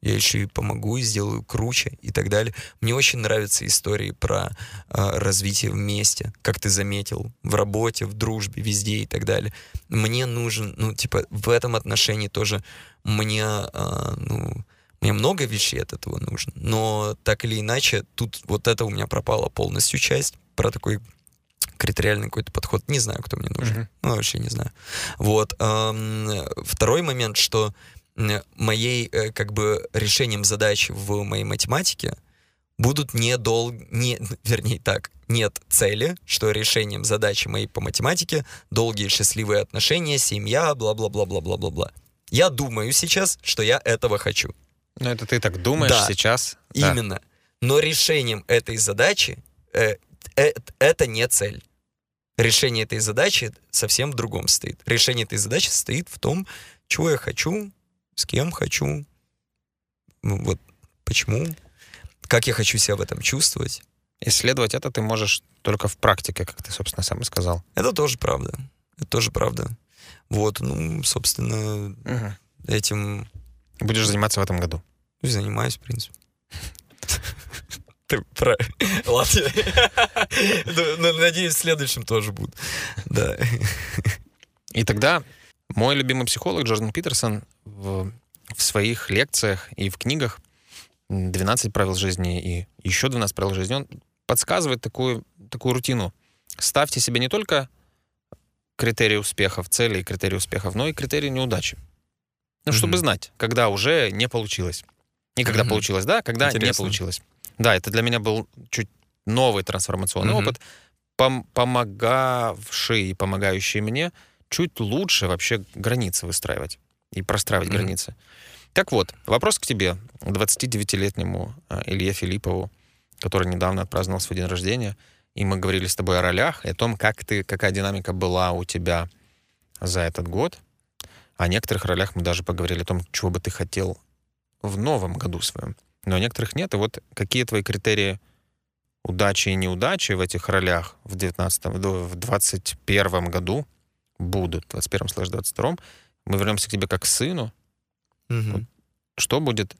Я еще и помогу и сделаю круче и так далее. Мне очень нравятся истории про э, развитие вместе, как ты заметил, в работе, в дружбе, везде и так далее. Мне нужен, ну, типа, в этом отношении тоже мне, э, ну, мне много вещей от этого нужно. Но так или иначе, тут вот это у меня пропала полностью часть про такой критериальный какой-то подход. Не знаю, кто мне нужен. Uh-huh. Ну, вообще не знаю. Вот. Второй момент, что моей, э, как бы, решением задач в моей математике будут не дол... Не, вернее так, нет цели, что решением задачи моей по математике долгие счастливые отношения, семья, бла-бла-бла-бла-бла-бла-бла. Я думаю сейчас, что я этого хочу. Ну, это ты так думаешь да, сейчас? Именно. Да. Но решением этой задачи э, э, это не цель решение этой задачи совсем в другом стоит. Решение этой задачи стоит в том, чего я хочу, с кем хочу, ну, вот почему, как я хочу себя в этом чувствовать. исследовать это ты можешь только в практике, как ты, собственно, сам и сказал. Это тоже правда. Это тоже правда. Вот, ну, собственно, угу. этим... Будешь заниматься в этом году? Занимаюсь, в принципе. Ты про... Ладно. Ну, ну, надеюсь, в следующем тоже буду. Да. И тогда мой любимый психолог Джордан Питерсон в, в своих лекциях и в книгах 12 правил жизни и еще 12 правил жизни, он подсказывает такую, такую рутину. Ставьте себе не только критерии успехов, цели и критерии успехов, но и критерии неудачи. Ну, mm-hmm. чтобы знать, когда уже не получилось. И когда mm-hmm. получилось, да, когда Интересно. не получилось. Да, это для меня был чуть новый трансформационный mm-hmm. опыт, пом- помогавший и помогающий мне чуть лучше вообще границы выстраивать и простраивать mm-hmm. границы. Так вот, вопрос к тебе, 29-летнему э, Илье Филиппову, который недавно отпраздновал свой день рождения, и мы говорили с тобой о ролях, и о том, как ты, какая динамика была у тебя за этот год. О некоторых ролях мы даже поговорили о том, чего бы ты хотел в новом году своем. Но о некоторых нет. И вот какие твои критерии удачи и неудачи в этих ролях в 19 в 21 году будут, в 21-22. Мы вернемся к тебе как к сыну, Угу. Вот что будет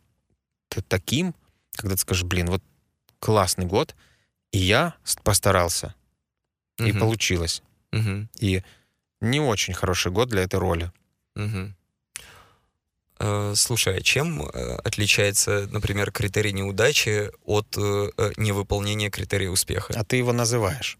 таким, когда ты скажешь, блин, вот классный год, и я постарался, угу. и получилось. Угу. И не очень хороший год для этой роли. Угу. Слушай, а чем э, отличается, например, критерий неудачи от э, невыполнения критерия успеха? А ты его называешь.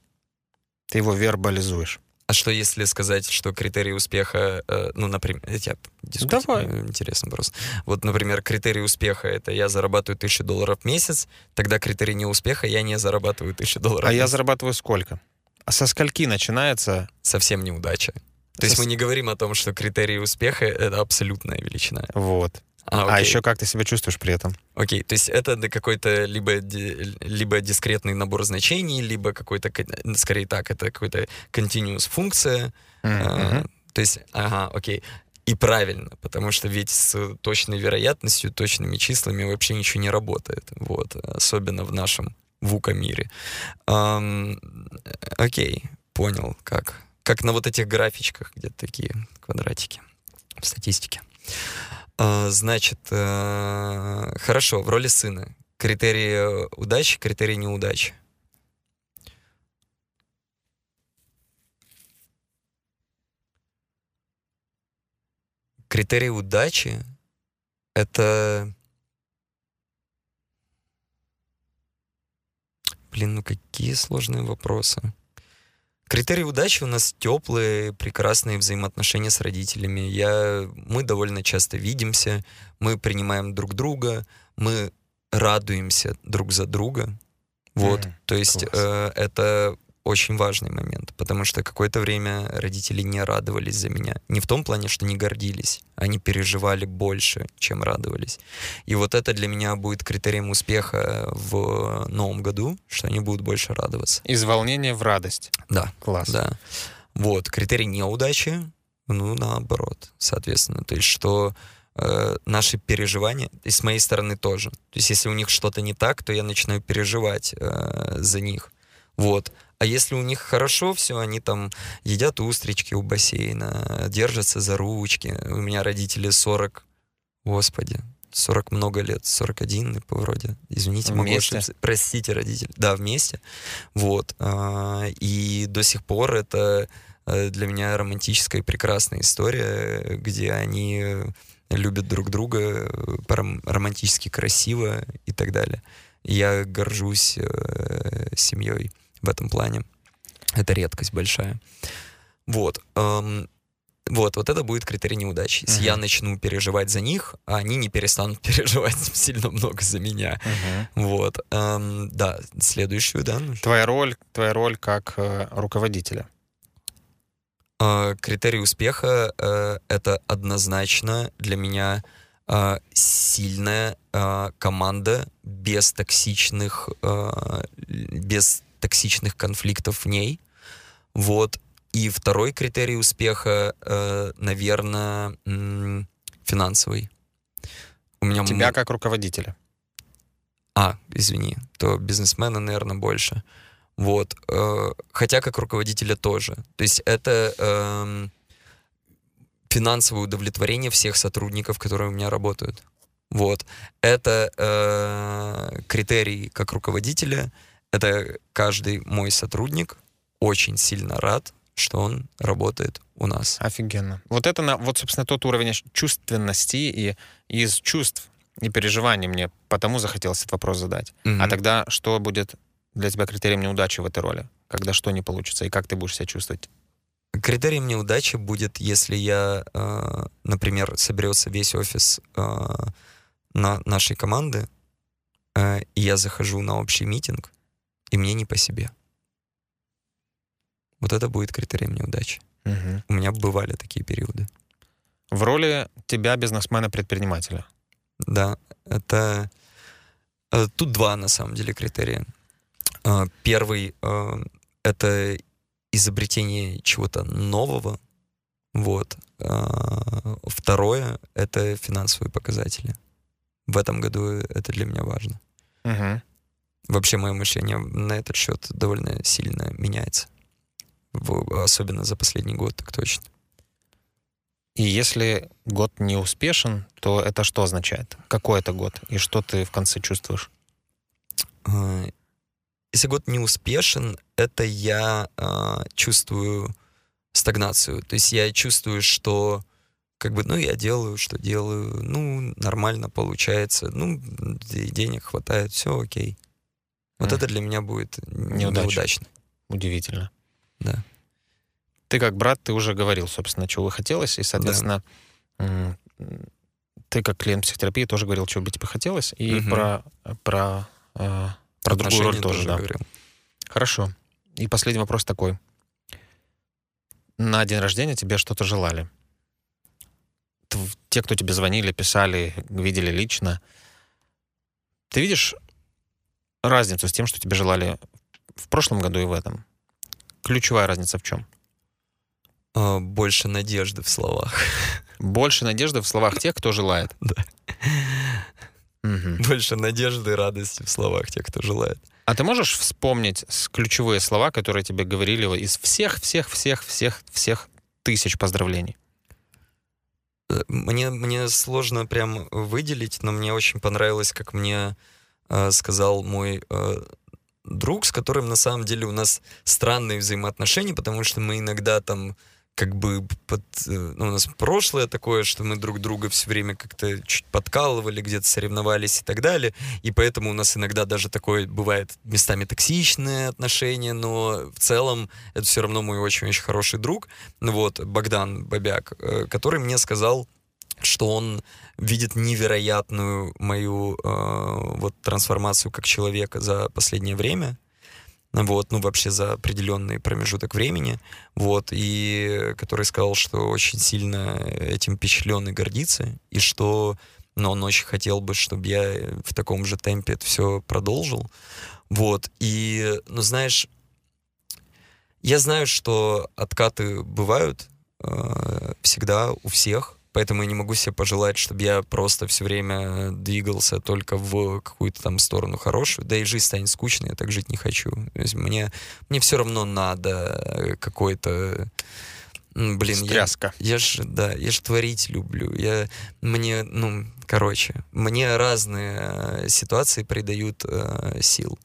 Ты его вербализуешь. А что если сказать, что критерий успеха, э, ну, например, я Давай. интересно просто. Вот, например, критерий успеха это я зарабатываю тысячу долларов в месяц, тогда критерий неуспеха я не зарабатываю тысячу долларов. А я зарабатываю сколько? А со скольки начинается? Совсем неудача. То со... есть мы не говорим о том, что критерий успеха это абсолютная величина. Вот. А, а еще как ты себя чувствуешь при этом? Окей, то есть это какой-то либо, либо дискретный набор значений, либо какой-то, скорее так, это какой-то continuous функция. Mm-hmm. А, то есть, ага, окей. И правильно, потому что ведь с точной вероятностью, точными числами вообще ничего не работает. Вот, особенно в нашем вука-мире. Эм, окей, понял, как. Как на вот этих графичках, где такие квадратики в статистике. А, значит, э, хорошо, в роли сына. Критерии удачи, критерии неудачи. Критерии удачи — это... Блин, ну какие сложные вопросы. Критерии удачи у нас теплые, прекрасные взаимоотношения с родителями. Я, мы довольно часто видимся, мы принимаем друг друга, мы радуемся друг за друга. Вот, mm, то есть э, это очень важный момент, потому что какое-то время родители не радовались за меня. Не в том плане, что не гордились, они переживали больше, чем радовались. И вот это для меня будет критерием успеха в новом году, что они будут больше радоваться. Из волнения в радость. Да. Класс. Да. Вот, критерий неудачи, ну, наоборот, соответственно. То есть, что э, наши переживания, и с моей стороны тоже. То есть, если у них что-то не так, то я начинаю переживать э, за них. Вот. А если у них хорошо все, они там едят устрички у бассейна, держатся за ручки. У меня родители 40, господи, 40 много лет, 41 вроде. Извините, могу вместе. ошибиться. Простите, родители. Да, вместе. Вот. А, и до сих пор это э, для меня романтическая и прекрасная история, где они любят друг друга романтически красиво и так далее. Я горжусь э, семьей в этом плане. Это редкость большая. Вот. Эм, вот, вот это будет критерий неудачи. Если uh-huh. я начну переживать за них, а они не перестанут переживать сильно много за меня. Uh-huh. Вот. Эм, да, следующую, да. Твоя роль, твоя роль как э, руководителя. Э, критерий успеха э, это однозначно для меня э, сильная э, команда без токсичных, э, без токсичных конфликтов в ней. Вот. И второй критерий успеха, э, наверное, финансовый. У меня тебя как руководителя. А, извини, то бизнесмена, наверное, больше. Вот. Э, хотя как руководителя тоже. То есть это э, финансовое удовлетворение всех сотрудников, которые у меня работают. Вот. Это э, критерий как руководителя. Это каждый мой сотрудник очень сильно рад, что он работает у нас. Офигенно. Вот это, на, вот, собственно, тот уровень чувственности и из чувств и переживаний мне потому захотелось этот вопрос задать. Mm-hmm. А тогда что будет для тебя критерием неудачи в этой роли? Когда что не получится, и как ты будешь себя чувствовать? Критерием неудачи будет, если я, э, например, соберется весь офис э, на нашей команды, э, и я захожу на общий митинг, и мне не по себе. Вот это будет критерием неудачи. Угу. У меня бывали такие периоды. В роли тебя, бизнесмена-предпринимателя? Да, это... Тут два, на самом деле, критерия. Первый — это изобретение чего-то нового. Вот. Второе — это финансовые показатели. В этом году это для меня важно. Угу. Вообще мое мышление на этот счет довольно сильно меняется. В, особенно за последний год, так точно. И если год не успешен, то это что означает? Какой это год? И что ты в конце чувствуешь? А, если год не успешен, это я э, чувствую стагнацию. То есть я чувствую, что как бы, ну, я делаю, что делаю, ну, нормально получается, ну, денег хватает, все окей. Вот mm. это для меня будет Неудача. неудачно. Удивительно. Да. Ты как брат, ты уже говорил, собственно, чего бы хотелось, и, соответственно, да. ты как клиент психотерапии тоже говорил, чего бы тебе хотелось, и угу. про, про э, про другую роль тоже, тоже да. Говорил. Хорошо. И последний вопрос такой. На день рождения тебе что-то желали? Те, кто тебе звонили, писали, видели лично. Ты видишь разницу с тем, что тебе желали в прошлом году и в этом? Ключевая разница в чем? А, больше надежды в словах. Больше надежды в словах тех, кто желает. Да. Угу. Больше надежды и радости в словах тех, кто желает. А ты можешь вспомнить ключевые слова, которые тебе говорили из всех, всех, всех, всех, всех тысяч поздравлений? Э, мне, мне сложно прям выделить, но мне очень понравилось, как мне сказал мой э, друг, с которым на самом деле у нас странные взаимоотношения, потому что мы иногда там как бы под, э, ну, у нас прошлое такое, что мы друг друга все время как-то чуть подкалывали, где-то соревновались и так далее, и поэтому у нас иногда даже такое бывает местами токсичное отношение, но в целом это все равно мой очень-очень хороший друг, вот, Богдан Бабяк, э, который мне сказал, что он видит невероятную мою э, вот трансформацию как человека за последнее время, вот, ну, вообще за определенный промежуток времени, вот, и который сказал, что очень сильно этим впечатлен и гордится, и что, ну, он очень хотел бы, чтобы я в таком же темпе это все продолжил, вот, и, ну, знаешь, я знаю, что откаты бывают э, всегда у всех, Поэтому я не могу себе пожелать, чтобы я просто все время двигался только в какую-то там сторону хорошую. Да и жизнь станет скучной, я так жить не хочу. То есть мне, мне все равно надо какой-то Блин, Стряска. я, я ж, да, я ж творить люблю. Я, мне, ну, короче, мне разные э, ситуации придают э, сил.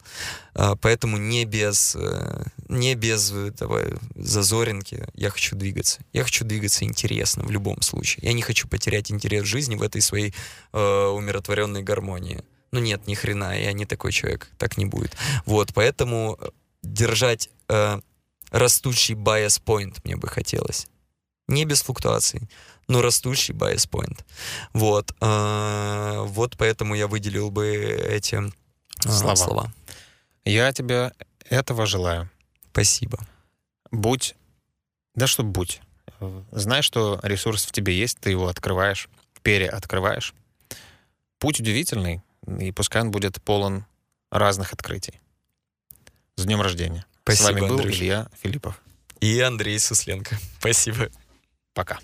Э, поэтому не без, э, не без давай, зазоринки я хочу двигаться. Я хочу двигаться интересно в любом случае. Я не хочу потерять интерес жизни в этой своей э, умиротворенной гармонии. Ну нет, ни хрена, я не такой человек, так не будет. Вот, поэтому держать э, растущий bias point мне бы хотелось. Не без флуктуаций, но растущий bias point. Вот. А, вот поэтому я выделил бы эти а, слова. слова. Я тебе этого желаю. Спасибо. Будь, да что будь. Знай, что ресурс в тебе есть, ты его открываешь, переоткрываешь. Путь удивительный, и пускай он будет полон разных открытий. С днем рождения. Спасибо, С вами был Андрюш. Илья Филиппов. И Андрей Сусленко. Спасибо. Пока.